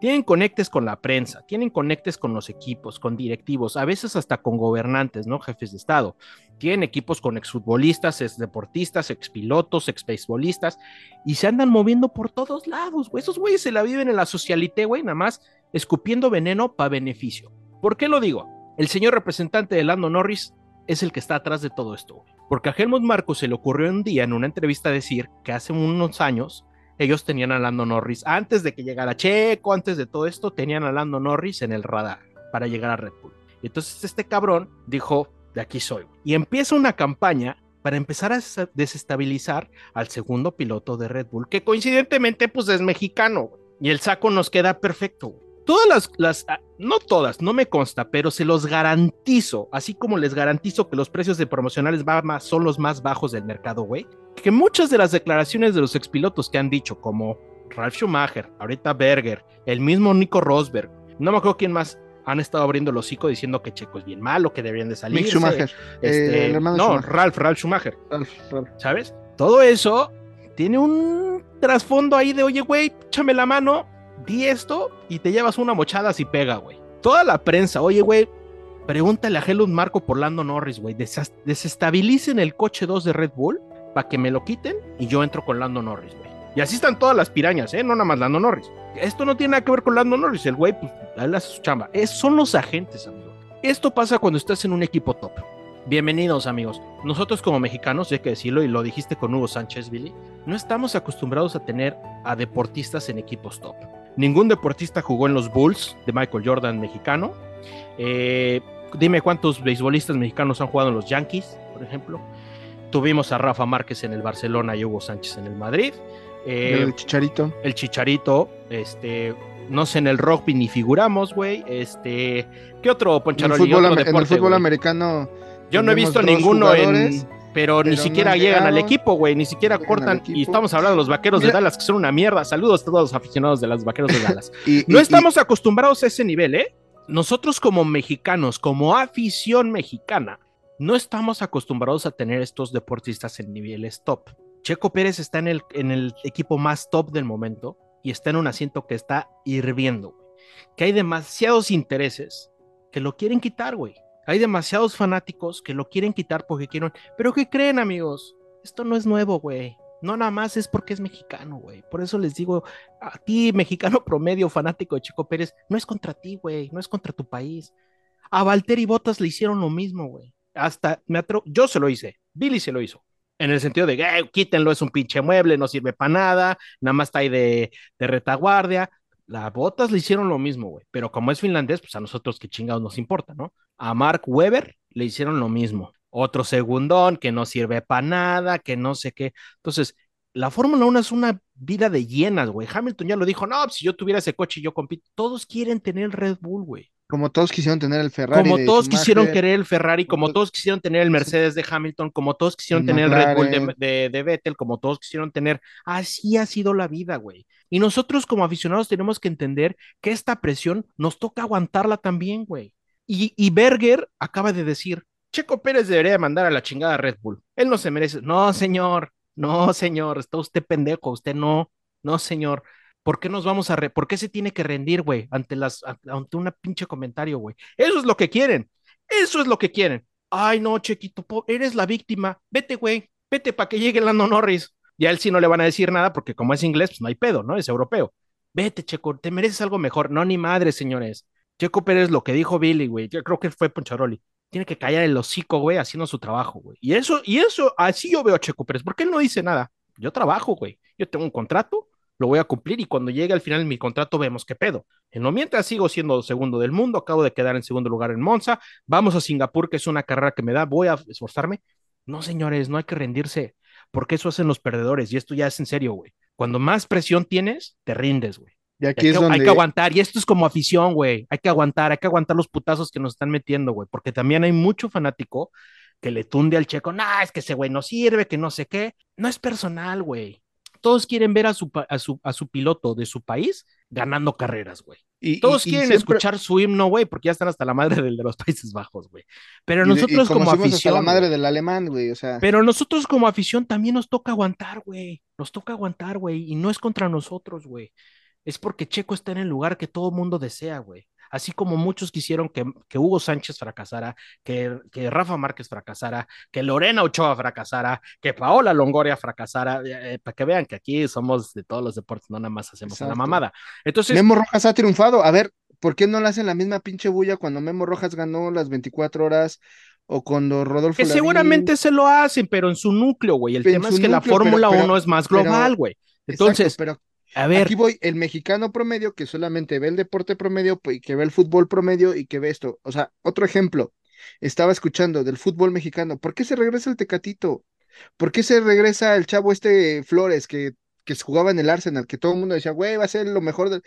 Tienen conectes con la prensa, tienen conectes con los equipos, con directivos, a veces hasta con gobernantes, ¿no? Jefes de Estado. Tienen equipos con exfutbolistas, exdeportistas, expilotos, exbeisbolistas, y se andan moviendo por todos lados, güey. Esos güeyes se la viven en la socialité, güey, nada más escupiendo veneno para beneficio. ¿Por qué lo digo? El señor representante de Lando Norris es el que está atrás de todo esto. Porque a Helmut Marko se le ocurrió un día en una entrevista decir que hace unos años ellos tenían a Lando Norris, antes de que llegara Checo, antes de todo esto, tenían a Lando Norris en el radar para llegar a Red Bull. Y entonces este cabrón dijo, de aquí soy. Y empieza una campaña para empezar a des- desestabilizar al segundo piloto de Red Bull, que coincidentemente pues es mexicano. Y el saco nos queda perfecto. Todas las, las, ah, no todas, no me consta, pero se los garantizo, así como les garantizo que los precios de promocionales más- son los más bajos del mercado, güey, que muchas de las declaraciones de los expilotos que han dicho, como Ralf Schumacher, ahorita Berger, el mismo Nico Rosberg, no me acuerdo quién más, han estado abriendo el hocico diciendo que Checo es bien malo, que deberían de salir. Mick Schumacher. eh, el hermano de no, Schumacher. Ralf, Ralf Schumacher, Ralf, Ralf. ¿sabes? Todo eso tiene un trasfondo ahí de, oye, güey, échame la mano, di esto y te llevas una mochada si pega, güey. Toda la prensa, oye, güey, pregúntale a Helmut Marco por Lando Norris, güey, desestabilicen el coche 2 de Red Bull para que me lo quiten y yo entro con Lando Norris, güey. Y así están todas las pirañas, ¿eh? No nada más Lando Norris. Esto no tiene nada que ver con Lando Norris, el güey, pues, él hace su chamba. Es, son los agentes, amigo. Esto pasa cuando estás en un equipo top. Bienvenidos, amigos. Nosotros como mexicanos, hay que decirlo, y lo dijiste con Hugo Sánchez, Billy, no estamos acostumbrados a tener a deportistas en equipos top. Ningún deportista jugó en los Bulls de Michael Jordan mexicano. Eh, dime cuántos beisbolistas mexicanos han jugado en los Yankees, por ejemplo. Tuvimos a Rafa Márquez en el Barcelona y Hugo Sánchez en el Madrid. Eh, el chicharito. el Chicharito, este, no sé, en el rugby ni figuramos, güey. Este, ¿qué otro En el Poncharoli? fútbol, Otro en el fútbol americano. Yo no he visto ninguno en, pero, ni no siquiera llegan al equipo, güey, ni siquiera cortan. Y estamos hablando de los vaqueros de. Dallas, que son una mierda. Saludos a todos los aficionados de los vaqueros de Dallas. y- No y- estamos acostumbrados a ese nivel, ¿eh? Nosotros como mexicanos, como afición mexicana, no estamos acostumbrados a tener estos deportistas en niveles top. Checo Pérez está en el, en el equipo más top del momento y está en un asiento que está hirviendo, güey. Que hay demasiados intereses que lo quieren quitar, güey. Hay demasiados fanáticos que lo quieren quitar porque quieren. Pero ¿qué creen, amigos? Esto no es nuevo, güey. No nada más es porque es mexicano, güey. Por eso les digo, a ti, mexicano promedio, fanático de Chico Pérez, no es contra ti, güey, no es contra tu país. A Valtteri Bottas le hicieron lo mismo, güey. Hasta me atrevo, yo se lo hice, Billy se lo hizo. En el sentido de, "Eh, quítenlo, es un pinche mueble, no sirve para nada, nada más está ahí de retaguardia. La Bottas le hicieron lo mismo, güey. Pero como es finlandés, pues a nosotros qué chingados nos importa, ¿no? A Mark Webber le hicieron lo mismo. Otro segundón que no sirve para nada, que no sé qué. Entonces, la Fórmula 1 es una vida de llenas, güey. Hamilton ya lo dijo, no, pues, si yo tuviera ese coche yo compito. Todos quieren tener Red Bull, güey. Como todos quisieron tener el Ferrari. Como de todos Schumacher. quisieron querer el Ferrari, como Como to- todos quisieron tener el Mercedes de Hamilton, como todos quisieron tener el Red Bull de, de, de Vettel, como todos quisieron tener. Así ha sido la vida, güey. Y nosotros como aficionados tenemos que entender que esta presión nos toca aguantarla también, güey. Y, y Berger acaba de decir, Checo Pérez debería mandar a la chingada a Red Bull. Él no se merece. No, señor. No, señor. Está usted pendejo. Usted no. No, señor. ¿Por qué nos vamos a re- ¿Por qué se tiene que rendir, güey, ante las ante una pinche comentario, güey? Eso es lo que quieren. Eso es lo que quieren. Ay, no, Chequito, eres la víctima. Vete, güey. Vete para que llegue Lando Norris. Y a él sí no le van a decir nada porque como es inglés, pues no hay pedo, ¿no? Es europeo. Vete, Checo, te mereces algo mejor. No, ni madre, señores. Checo Pérez, lo que dijo Billy, güey, yo creo que fue Poncharoli. Tiene que callar el hocico, güey, haciendo su trabajo, güey. Y eso, y eso, así yo veo a Checo Pérez, porque él no dice nada. Yo trabajo, güey. Yo tengo un contrato, lo voy a cumplir y cuando llegue al final de mi contrato vemos qué pedo. En lo mientras sigo siendo segundo del mundo, acabo de quedar en segundo lugar en Monza, vamos a Singapur, que es una carrera que me da, voy a esforzarme. No, señores, no hay que rendirse, porque eso hacen los perdedores y esto ya es en serio, güey. Cuando más presión tienes, te rindes, güey. Y aquí Hay es que, hay donde. que aguantar, y esto es como afición, güey. Hay que aguantar, hay que aguantar los putazos que nos están metiendo, güey. Porque también hay mucho fanático que le tunde al checo, nah, es que ese güey no sirve, que no sé qué. No es personal, güey. Todos quieren ver a su, a su, a su piloto de su país ganando carreras, güey. y- Todos y- y quieren siempre- escuchar su himno, güey, porque ya están hasta la madre del de los Países Bajos, güey. Pero nosotros como hasta afición. la madre del alemán, güey. O sea, pero nosotros como afición también nos toca aguantar, güey. Nos toca aguantar, güey. Y no es contra nosotros, güey. Es porque Checo está en el lugar que todo mundo desea, güey. Así como muchos quisieron que, que Hugo Sánchez fracasara, que, que Rafa Márquez fracasara, que Lorena Ochoa fracasara, que Paola Longoria fracasara, eh, eh, para que vean que aquí somos de todos los deportes, no nada más hacemos Exacto. mamada. Entonces, Memo Rojas ha triunfado. A ver, ¿por qué no le hacen la misma pinche bulla cuando Memo Rojas ganó las 24 horas o cuando Rodolfo que Lavín- seguramente se lo hacen, pero en su núcleo, güey. El tema es que la núcleo, Fórmula pero- 1 es más global, güey. Exacto, Entonces, pero aquí voy, el mexicano promedio que solamente ve el deporte promedio pues, y que ve el fútbol promedio y que ve esto. O sea, otro ejemplo, estaba escuchando del fútbol mexicano. ¿Por qué se regresa el Tecatito? ¿Por qué se regresa el chavo este Flores que, que jugaba en el Arsenal? Que todo el mundo decía, güey, va a ser lo mejor del...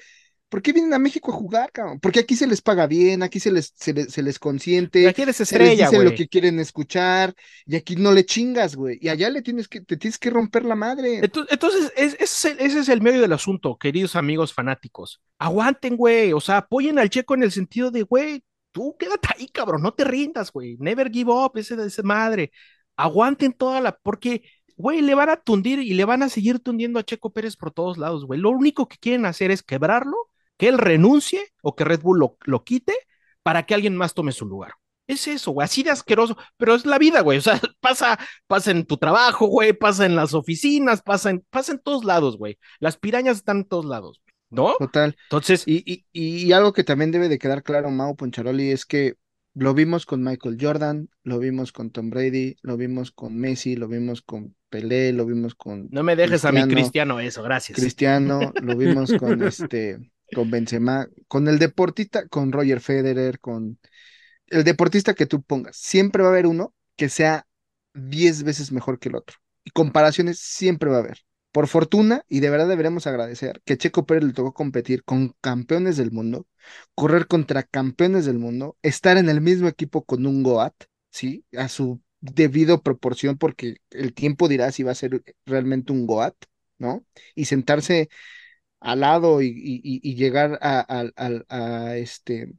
¿Por qué vienen a México a jugar, cabrón? Porque aquí se les paga bien, aquí se les, se les, se les consiente, aquí eres se les estrella, dice lo güey. que quieren escuchar, y aquí no le chingas, güey. Y allá le tienes que, te tienes que romper la madre. Entonces, es- ese, es el, ese es el medio del asunto, queridos amigos fanáticos. Aguanten, güey. O sea, apoyen al checo en el sentido de, güey, tú quédate ahí, cabrón, no te rindas, güey. Never give up, ese, ese madre. Aguanten toda la, porque, güey, le van a tundir y le van a seguir tundiendo a Checo Pérez por todos lados, güey. Lo único que quieren hacer es quebrarlo, que él renuncie o que Red Bull lo, lo quite para que alguien más tome su lugar. Es eso, güey, así de asqueroso, pero es la vida, güey. O sea, pasa, pasa en tu trabajo, güey, pasa en las oficinas, pasa en, pasa en todos lados, güey. Las pirañas están en todos lados, güey, ¿no? Total. Entonces, Y, y, y algo que también debe de quedar claro, Mau Poncharoli, es que lo vimos con Michael Jordan, lo vimos con Tom Brady, lo vimos con Messi, lo vimos con Pelé, lo vimos con no me dejes a mi Cristiano. cristiano eso, gracias. Cristiano, lo vimos con este, con Benzema, con el deportista, con Roger Federer, con el deportista que tú pongas. Siempre va a haber uno que sea 10 veces mejor que el otro. Y comparaciones siempre va a haber. Por fortuna, y de verdad deberemos agradecer, que Checo Pérez le tocó competir con campeones del mundo, correr contra campeones del mundo, estar en el mismo equipo con un Goat, ¿sí? A su debido proporción, porque el tiempo dirá si va a ser realmente un Goat, ¿no? Y sentarse al lado y, y- y- y llegar a, a- al- a este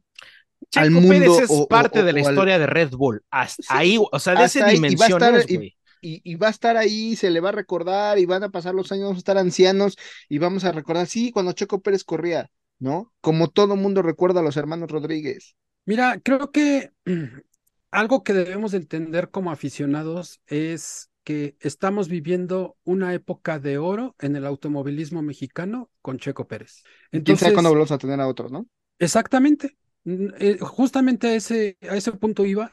Checo al mundo Pérez es o- o- parte de la al- historia de Red Bull. Hasta Sí, ahí, o sea, de ese ahí, y va a dimensión estar- y- güey. y, y va a estar ahí, se le va a recordar y van a pasar los años, vamos a estar ancianos y vamos a recordar, sí, cuando Checo Pérez corría, ¿no? Como todo mundo recuerda a los hermanos Rodríguez. Mira, creo que algo que debemos de entender como aficionados es que estamos viviendo una época de oro en el automovilismo mexicano con Checo Pérez. Y quién sabe cuándo Entonces, volvemos a tener a otros, ¿no? exactamente, eh, justamente a ese, a ese punto iba.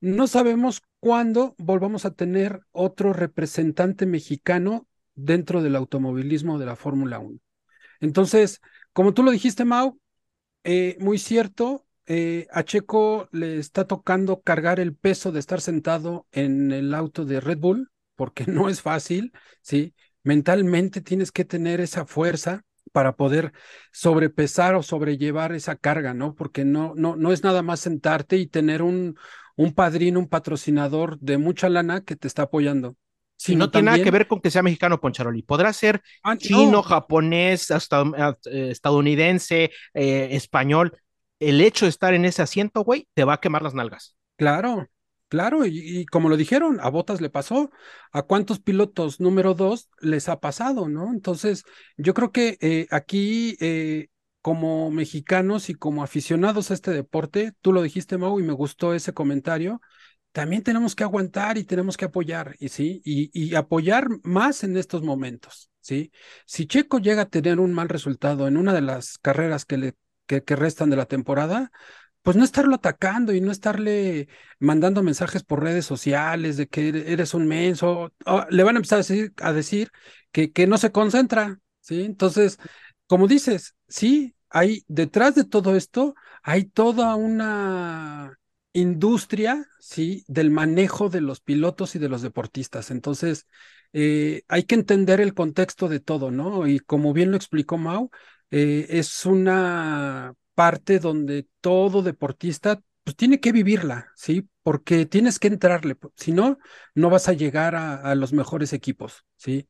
No sabemos cuándo volvamos a tener otro representante mexicano dentro del automovilismo de la Fórmula 1. Entonces, como tú lo dijiste, Mau, eh, muy cierto, eh, a Checo le está tocando cargar el peso de estar sentado en el auto de Red Bull, porque no es fácil, ¿sí? Mentalmente tienes que tener esa fuerza para poder sobrepesar o sobrellevar esa carga, ¿no? Porque no, no, no es nada más sentarte y tener un, un padrino, un patrocinador de mucha lana que te está apoyando. Si no tiene nada que ver con que sea mexicano, Poncharoli. Podrá ser Ah, no, chino, japonés, hasta, eh, estadounidense, eh, español. El hecho de estar en ese asiento, güey, te va a quemar las nalgas. Claro, Claro, y, como lo dijeron, a Botas le pasó, a cuántos pilotos número dos les ha pasado, ¿no? Entonces, yo creo que eh, aquí, eh, como mexicanos y como aficionados a este deporte, tú lo dijiste, Mau, y me gustó ese comentario, también tenemos que aguantar y tenemos que apoyar, y sí, y apoyar más en estos momentos, ¿sí? Si Checo llega a tener un mal resultado en una de las carreras que le que, restan de la temporada, pues no estarlo atacando y no estarle mandando mensajes por redes sociales de que ere- eres un menso. o le van a empezar a decir, a decir que, que no se concentra, ¿sí? Entonces, como dices, sí, hay detrás de todo esto, hay toda una industria, ¿sí? Del manejo de los pilotos y de los deportistas. Entonces, eh, hay que entender el contexto de todo, ¿no? Y como bien lo explicó Mau, eh, es una parte donde todo deportista pues tiene que vivirla, ¿sí? Porque tienes que entrarle, si no, no vas a llegar a, a los mejores equipos, ¿sí?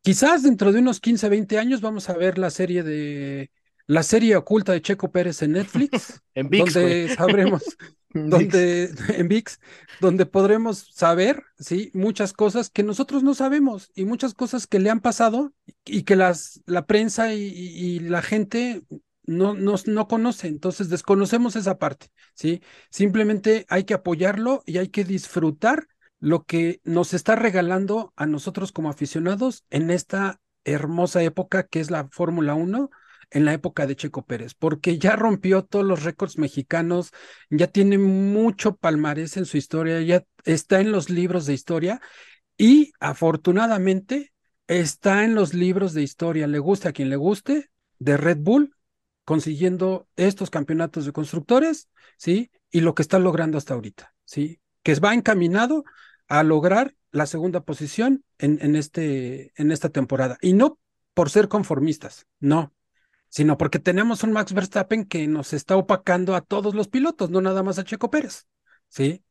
Quizás dentro de unos 15, 20 años vamos a ver la serie de la serie oculta de Checo Pérez en Netflix, En VIX, donde sabremos donde en VIX, donde podremos saber, sí, muchas cosas que nosotros no sabemos y muchas cosas que le han pasado y que las, la prensa y, la gente no, no, no conoce. Entonces desconocemos esa parte, sí. Simplemente hay que apoyarlo y hay que disfrutar lo que nos está regalando a nosotros como aficionados en esta hermosa época que es la Fórmula 1 en la época de Checo Pérez, porque ya rompió todos los récords mexicanos, ya tiene mucho palmarés en su historia, ya está en los libros de historia y afortunadamente está en los libros de historia, le guste a quien le guste, de Red Bull, consiguiendo estos campeonatos de constructores, ¿sí? Y lo que está logrando hasta ahorita, ¿sí? Que va encaminado a lograr la segunda posición en, este, en esta temporada. Y no por ser conformistas, no, sino porque tenemos un Max Verstappen que nos está opacando a todos los pilotos, no nada más a Checo Pérez, ¿sí?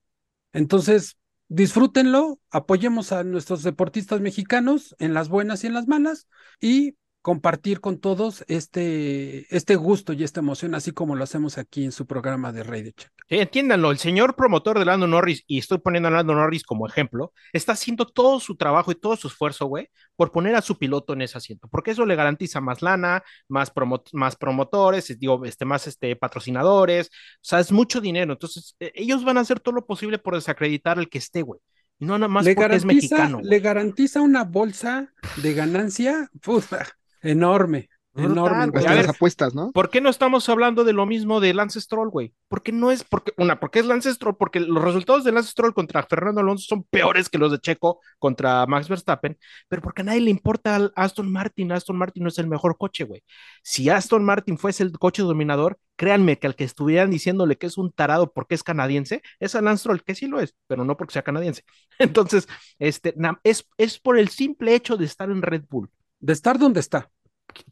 Entonces, disfrútenlo, apoyemos a nuestros deportistas mexicanos en las buenas y en las malas y compartir con todos este, este gusto y esta emoción, así como lo hacemos aquí en su programa de Rey de Checo. Sí, entiéndanlo, el señor promotor de Lando Norris, y estoy poniendo a Lando Norris como ejemplo, está haciendo todo su trabajo y todo su esfuerzo, güey, por poner a su piloto en ese asiento, porque eso le garantiza más lana, más, promo más promotores, digo, este, más este, patrocinadores, o sea, es mucho dinero. Entonces, eh, ellos van a hacer todo lo posible por desacreditar al que esté, güey. No nada más le porque es mexicano. le garantiza una bolsa de ganancia puta, enorme, Brutal, enorme. A las apuestas, ¿no? ¿Por qué no estamos hablando de lo mismo de Lance Stroll, güey? Porque no es, porque, una, porque es Lance Stroll, porque los resultados de Lance Stroll contra Fernando Alonso son peores que los de Checo contra Max Verstappen, pero porque a nadie le importa al Aston Martin, Aston Martin no es el mejor coche, güey. Si Aston Martin fuese el coche dominador, créanme que al que estuvieran diciéndole que es un tarado porque es canadiense, es a Lance Stroll, que sí lo es, pero no porque sea canadiense. Entonces, este, na- es, es por el simple hecho de estar en Red Bull De estar donde está.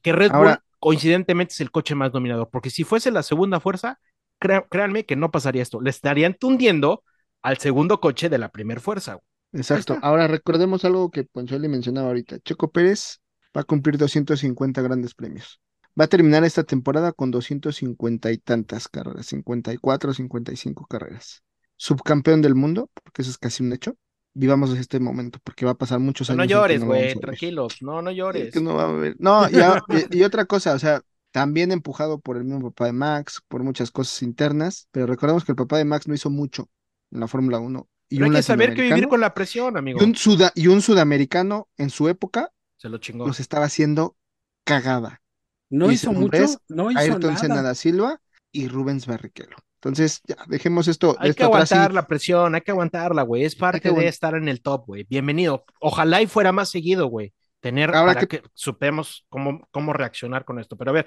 que Red Ahora- Bull coincidentemente es el coche más dominador, porque si fuese la segunda fuerza, créanme que no pasaría esto, le estarían tundiendo al segundo coche de la primera fuerza. Exacto. Ahora recordemos algo que Poncholi mencionaba ahorita. Checo Pérez va a cumplir 250 grandes premios. Va a terminar esta temporada con 250 y tantas carreras, 54, 55 carreras. Subcampeón del mundo, porque eso es casi un hecho. Vivamos este momento, porque va a pasar muchos años. no llores, güey, tranquilos, no, no llores. que no va a haber. No, y, a- y- y otra cosa, o sea, también empujado por el mismo papá de Max, por muchas cosas internas, pero recordemos que el papá de Max no hizo mucho en la Fórmula 1. Y Pero hay que saber que vivir con la presión, amigo. y un, suda- y un sudamericano en su época Se lo chingó. los estaba haciendo cagada. No Y hizo mucho, no hizo Ayrton nada. Senna da Silva y Rubens Barrichello. Entonces, ya, dejemos esto, Hay que y- aguantar la presión, hay que aguantarla, güey. Es parte de estar en el top, güey. Bienvenido. Ojalá y fuera más seguido, güey. Tener Ahora para que- que... supemos cómo, cómo reaccionar con esto. Pero a ver,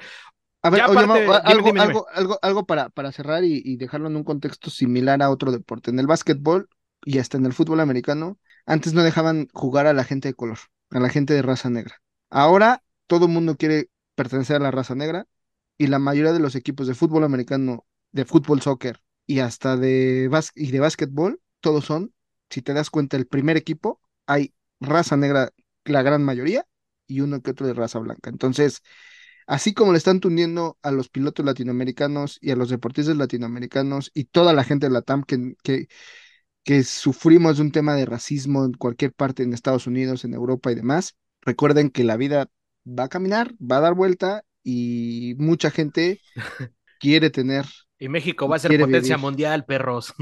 A ver, aparte- dime, algo, dime, dime. algo, algo, algo para, para cerrar y, y dejarlo en un contexto similar a otro deporte. En el básquetbol y hasta en el fútbol americano, antes no dejaban jugar a la gente de color, a la gente de raza negra. Ahora todo el mundo quiere pertenecer a la raza negra y la mayoría de los equipos de fútbol americano, de fútbol, soccer y hasta de, bás- y de básquetbol, todos son, si te das cuenta, el primer equipo, hay raza negra, la gran mayoría, y uno que otro de raza blanca. Entonces, así como le están tundiendo a los pilotos latinoamericanos y a los deportistas latinoamericanos y toda la gente de la TAM que, que, que sufrimos de un tema de racismo en cualquier parte en Estados Unidos, en Europa y demás, recuerden que la vida va a caminar, va a dar vuelta y mucha gente quiere tener Y México va a ser potencia vivir. mundial, perros.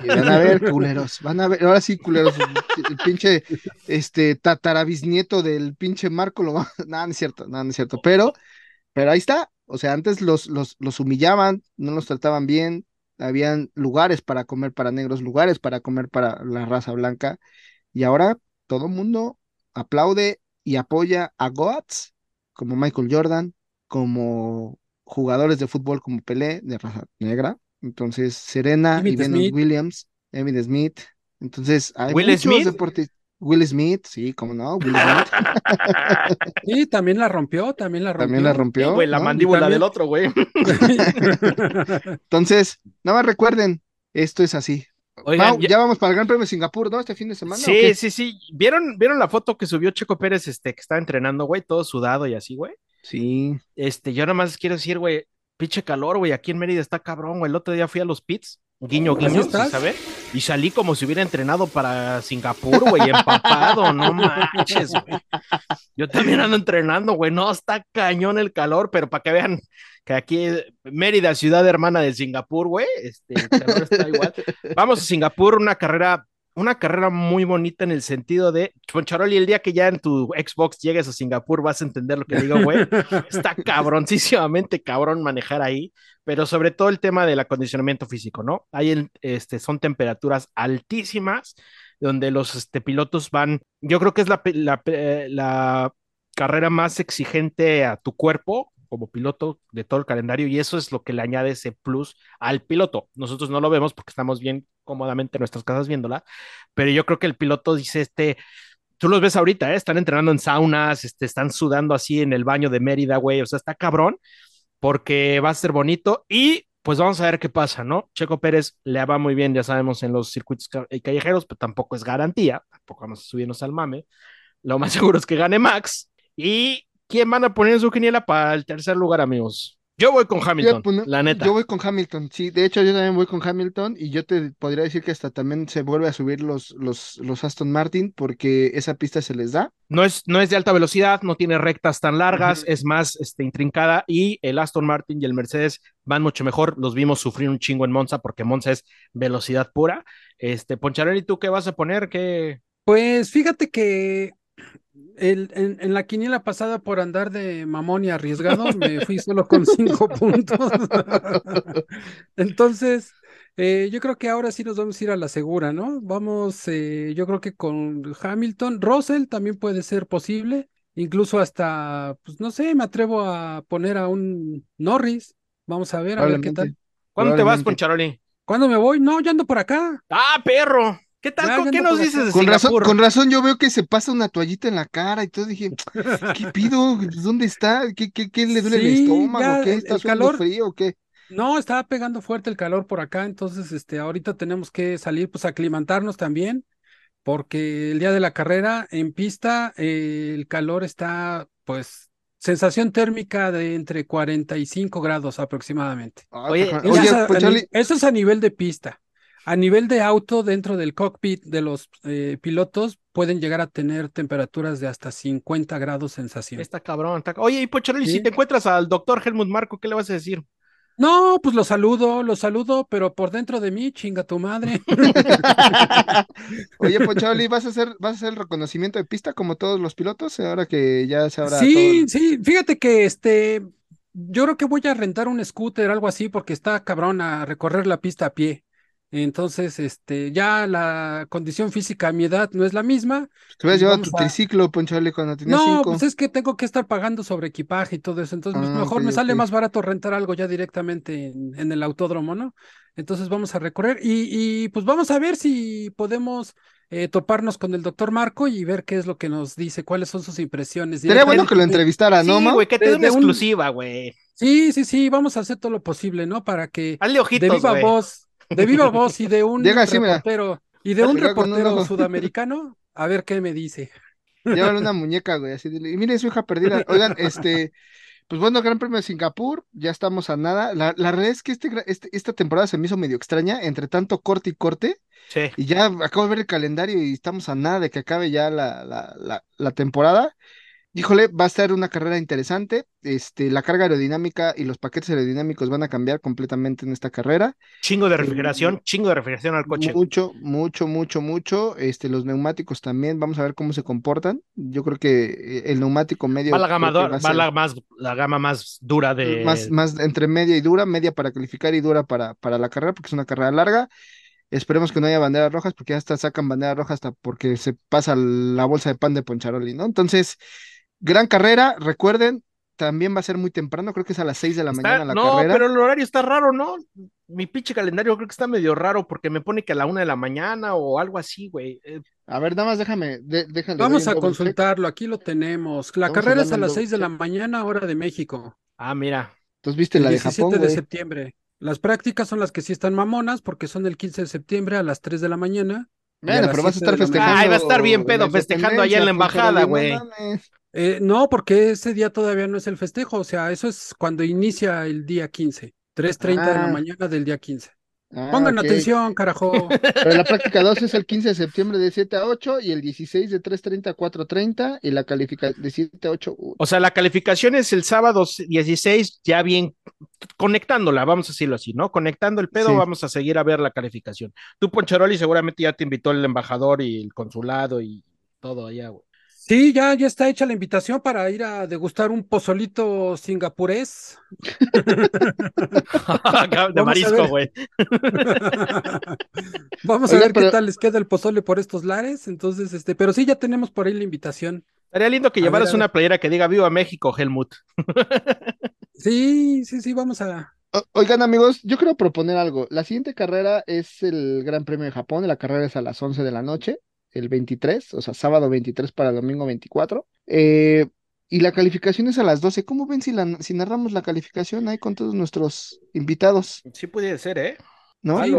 Y van a ver, culeros, van a ver, ahora sí, culeros, el, el pinche, este, tatarabisnieto del pinche Marco lo va, nada, no es cierto, nada, no es cierto, pero, pero ahí está, o sea, antes los, los, los humillaban, no los trataban bien, habían lugares para comer para negros, lugares para comer para la raza blanca, y ahora todo el mundo aplaude y apoya a Goats, como Michael Jordan, como jugadores de fútbol como Pelé, de raza negra, entonces Serena y Venus Smith. Williams, Emmitt Smith, entonces hay Will muchos Smith. deportistas. Will Smith, sí, cómo no, Will Smith Sí, también la rompió, también la rompió. también la Sí, rompió. güey, la ¿no? mandíbula también- del otro, güey. Entonces, nada más recuerden, esto es así. Oigan, Mau, ya- ya... vamos para el Gran Premio de Singapur, ¿no? Este fin de semana. ¿o Sí, sí, sí. ¿Vieron, ¿Vieron la foto que subió Checo Pérez, este, que estaba entrenando, güey? Todo sudado y así, güey. Sí. Este, yo nada más quiero decir, güey, pinche calor, güey, aquí en Mérida está cabrón, güey. El otro día fui a los pits, guiño, guiño. ¿sabes? Y salí como si hubiera entrenado para Singapur, güey, empapado, no manches, güey. Yo también ando entrenando, güey, no, está cañón el calor, pero para que vean que aquí Mérida, ciudad hermana de Singapur, güey, este, el calor está igual. Vamos a Singapur, una carrera, una carrera muy bonita en el sentido de, Poncharoli, el día que ya en tu Xbox llegues a Singapur vas a entender lo que digo, güey. Está cabroncísimamente cabrón manejar ahí, pero sobre todo el tema del acondicionamiento físico, ¿no? Ahí el- este, son temperaturas altísimas donde los este, pilotos van, yo creo que es la, carrera más exigente a tu cuerpo como piloto de todo el calendario y eso es lo que le añade ese plus al piloto. Nosotros no lo vemos porque estamos bien cómodamente en nuestras casas viéndola, pero yo creo que el piloto dice este, tú los ves ahorita, ¿eh? están entrenando en saunas, este, están sudando así en el baño de Mérida, güey, o sea, está cabrón porque va a ser bonito y pues vamos a ver qué pasa, ¿no? Checo Pérez le va muy bien, ya sabemos, en los circuitos ca- eh, callejeros, pero tampoco es garantía, tampoco vamos a subirnos al mame. Lo más seguro es que gane Max. ¿Y quién van a poner en su quiniela para el tercer lugar, amigos? Yo voy con Hamilton, la neta. yo voy con Hamilton, sí, de hecho yo también voy con Hamilton y yo te podría decir que hasta también se vuelve a subir los, los, los Aston Martin porque esa pista se les da. No es, no es de alta velocidad, no tiene rectas tan largas, es más este, intrincada y el Aston Martin y el Mercedes van mucho mejor. Los vimos sufrir un chingo en Monza porque Monza es velocidad pura. Este, Poncharelli, ¿tú qué vas a poner? ¿Qué? Pues fíjate que el- en, en la quiniela pasada por andar de mamón y arriesgado me fui solo con cinco puntos. Entonces, eh, yo creo que ahora sí nos vamos a ir a la segura, ¿no? Vamos, eh, yo creo que con Hamilton, Russell también puede ser posible, incluso hasta, pues no sé, me atrevo a poner a un Norris. Vamos a ver, a ver qué tal. ¿Cuándo te vas, Probablemente. Poncharoli? ¿Cuándo me voy? No, ya ando por acá. ¡Ah, perro! ¿Qué tal? ¿Con qué nos dices de Con razón, Singapur? con razón yo veo que se pasa una toallita en la cara y todo dije, ¿qué pido? ¿Dónde está? ¿Qué, qué, qué le duele el estómago? ya ¿Qué está el calor- frío o qué? No, estaba pegando fuerte el calor por acá, entonces este, ahorita tenemos que salir, pues aclimatarnos también, porque el día de la carrera en pista eh, el calor está, pues, sensación térmica de entre 45 grados aproximadamente. Ah, Oye, cabrón. Eso, Oye, es a, a Poncharoli, ni- eso es a nivel de pista. A nivel de auto, dentro del cockpit de los eh, pilotos, pueden llegar a tener temperaturas de hasta 50 grados sensación. Está cabrón. está- Oye, y Poncharoli, Sí. si te encuentras al doctor Helmut Marco, ¿qué le vas a decir? No, pues lo saludo, lo saludo, pero por dentro de mí, chinga tu madre. Oye, Poncharoli, ¿vas a hacer, vas a hacer el reconocimiento de pista como todos los pilotos? Ahora que ya se habrá Sí, sí, fíjate que este, yo creo que voy a rentar un scooter, algo así, porque está cabrón a recorrer la pista a pie. Entonces, este, ya la condición física a mi edad no es la misma. Te hubieras llevado tu a- triciclo, Poncharoli, cuando tenías No, cinco. pues es que tengo que estar pagando sobre equipaje y todo eso. Entonces, pues Ah, mejor me sale más barato rentar algo ya directamente en, en el autódromo, ¿no? Entonces vamos a recorrer y, y pues vamos a ver si podemos eh, toparnos con el doctor Marco y ver qué es lo que nos dice, cuáles son sus impresiones. Sería bueno que lo directamente. entrevistara, ¿no, sí, güey, que te de- dé una de exclusiva, güey. Sí, sí, sí, vamos a hacer todo lo posible, ¿no? Para que Hazle de ojitos, viva güey. voz, de viva voz y de un Llega así, mira. reportero, y de un reportero sudamericano, a ver qué me dice. Llévale una muñeca, güey, así dile, y mire su hija perdida. Oigan, este, pues bueno, Gran Premio de Singapur, ya estamos a nada. La, la realidad es que este, este- esta temporada se me hizo medio extraña, entre tanto corte y corte, Sí. Y ya acabo de ver el calendario y estamos a nada de que acabe ya la, la, la, la temporada. Híjole, va a estar una carrera interesante. Este, la carga aerodinámica y los paquetes aerodinámicos van a cambiar completamente en esta carrera. Chingo de refrigeración, chingo de refrigeración al coche. Mucho, mucho, mucho, mucho. Este, los neumáticos también, vamos a ver cómo se comportan. Yo creo que eh, el neumático medio. Va la gama, va va ser la más, la gama más dura de. más, más entre media y dura, media para calificar y dura para, para la carrera, porque es una carrera larga. Esperemos que no haya banderas rojas, porque hasta sacan banderas rojas hasta porque se pasa la bolsa de pan de Poncharoli, ¿no? Entonces, gran carrera, recuerden, también va a ser muy temprano, creo que es a las 6 de la Está- mañana la no, carrera. pero el horario está raro, ¿no? Mi pinche calendario creo que está medio raro porque me pone que a la una de la mañana o algo así, güey. Eh, A ver, nada más déjame, de- déjale. Vamos a consultarlo, aquí lo tenemos. La Vamos a carrera es a las double 6 de la mañana, hora de México. Ah, mira. Entonces, viste El la de 17 Japón, de güey. septiembre. Las prácticas son las que sí están mamonas porque son el 15 de septiembre a las 3 de la mañana. Bueno, pero vas a 7 estar festejando. Ay, va a estar bien pedo festejando allá en la embajada, güey. Eh, no, porque ese día todavía no es el festejo, o sea, eso es cuando inicia el día 15, 3.30 de la Ah. mañana del día 15. Ah, Pongan atención, carajo. Pero la práctica 2 es el 15 de septiembre de 7 a 8 y el 16 de 3.30 a 4.30 y la calificación de 7 a 8. uh, O sea, la calificación es el sábado 16, ya bien conectándola, vamos a decirlo así, ¿no? Conectando el pedo, Sí. vamos a seguir a ver la calificación. Tú, Poncharoli, seguramente ya te invitó el embajador y el consulado y todo allá, güey. Sí, ya, ya está hecha la invitación para ir a degustar un pozolito singapurés. de marisco, güey. Vamos a ver qué pero- tal les queda el pozole por estos lares. Entonces, este, pero sí, ya tenemos por ahí la invitación. Estaría lindo que A llevaras ver. una playera que diga Viva México, Helmut. Sí, sí, sí, vamos a. Oigan amigos, yo quiero proponer algo. La siguiente carrera es el Gran Premio de Japón. La carrera es a las 11 de la noche, el 23, o sea, sábado 23 para domingo 24. Eh, y la calificación es a las 12. ¿Cómo ven si, la, si narramos la calificación ahí con todos nuestros invitados? Sí puede ser, ¿eh? ¿No? Sí.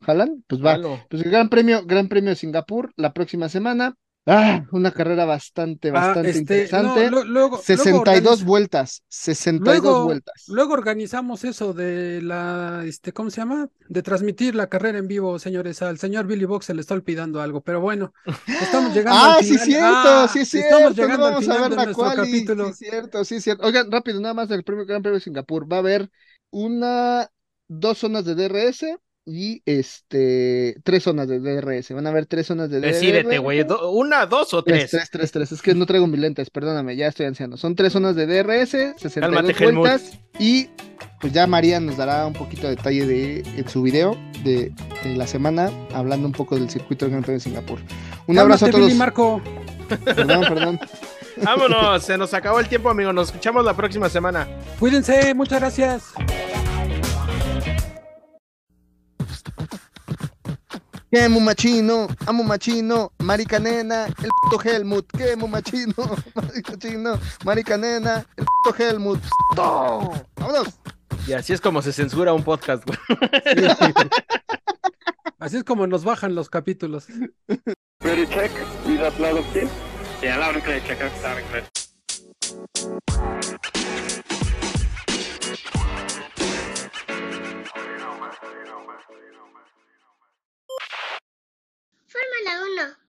¿Jalan? Pues va. Pues el Gran Premio, Gran Premio de Singapur la próxima semana. Ah, una carrera bastante, Ah, bastante este, interesante. no, luego, 62 luego, organiz- vueltas, 62 luego- vueltas. luego organizamos eso de la, este, ¿cómo se llama? De transmitir la carrera en vivo, señores. Al señor Billy Box se le está olvidando algo, pero bueno, estamos llegando Ah, al sí, cierto, Ah, sí, cierto. Estamos llegando al vamos a ver de la quali, capítulo. Sí, cierto, sí, cierto. Oigan, rápido, nada más del premio, Gran Premio de Singapur. Va a haber una, dos zonas de DRS y este, tres zonas de DRS. Van a haber tres zonas de DRS. Decídete, güey. do- ¿Una, dos o Tres, tres? tres, tres, tres. Es que no traigo mis lentes, perdóname, ya estoy anciano. Son tres zonas de DRS, 62 Cálmate, Helmut. vueltas. Y pues ya María nos dará un poquito de detalle de, en su video de, de la semana, hablando un poco del circuito del Gran Premio de Singapur. Un abrazo a todos. Billy Marco. Perdón, perdón. Vámonos, se nos acabó el tiempo, amigo. Nos escuchamos la próxima semana. Cuídense, muchas gracias. ¡Qué mumachino! ¡Amo machino! ¡Marica nena! ¡El puto Helmut! ¡Qué mumachino! ¡Marica chino! ¡Marica nena! ¡El puto Helmut! ¡Todo! ¡Vámonos! Y así es como se censura un podcast, güey. Así es como nos bajan los capítulos. Ready check. Read that loud and clear. Yeah, loud and clear. Check out loud and clear. Fórmula 1.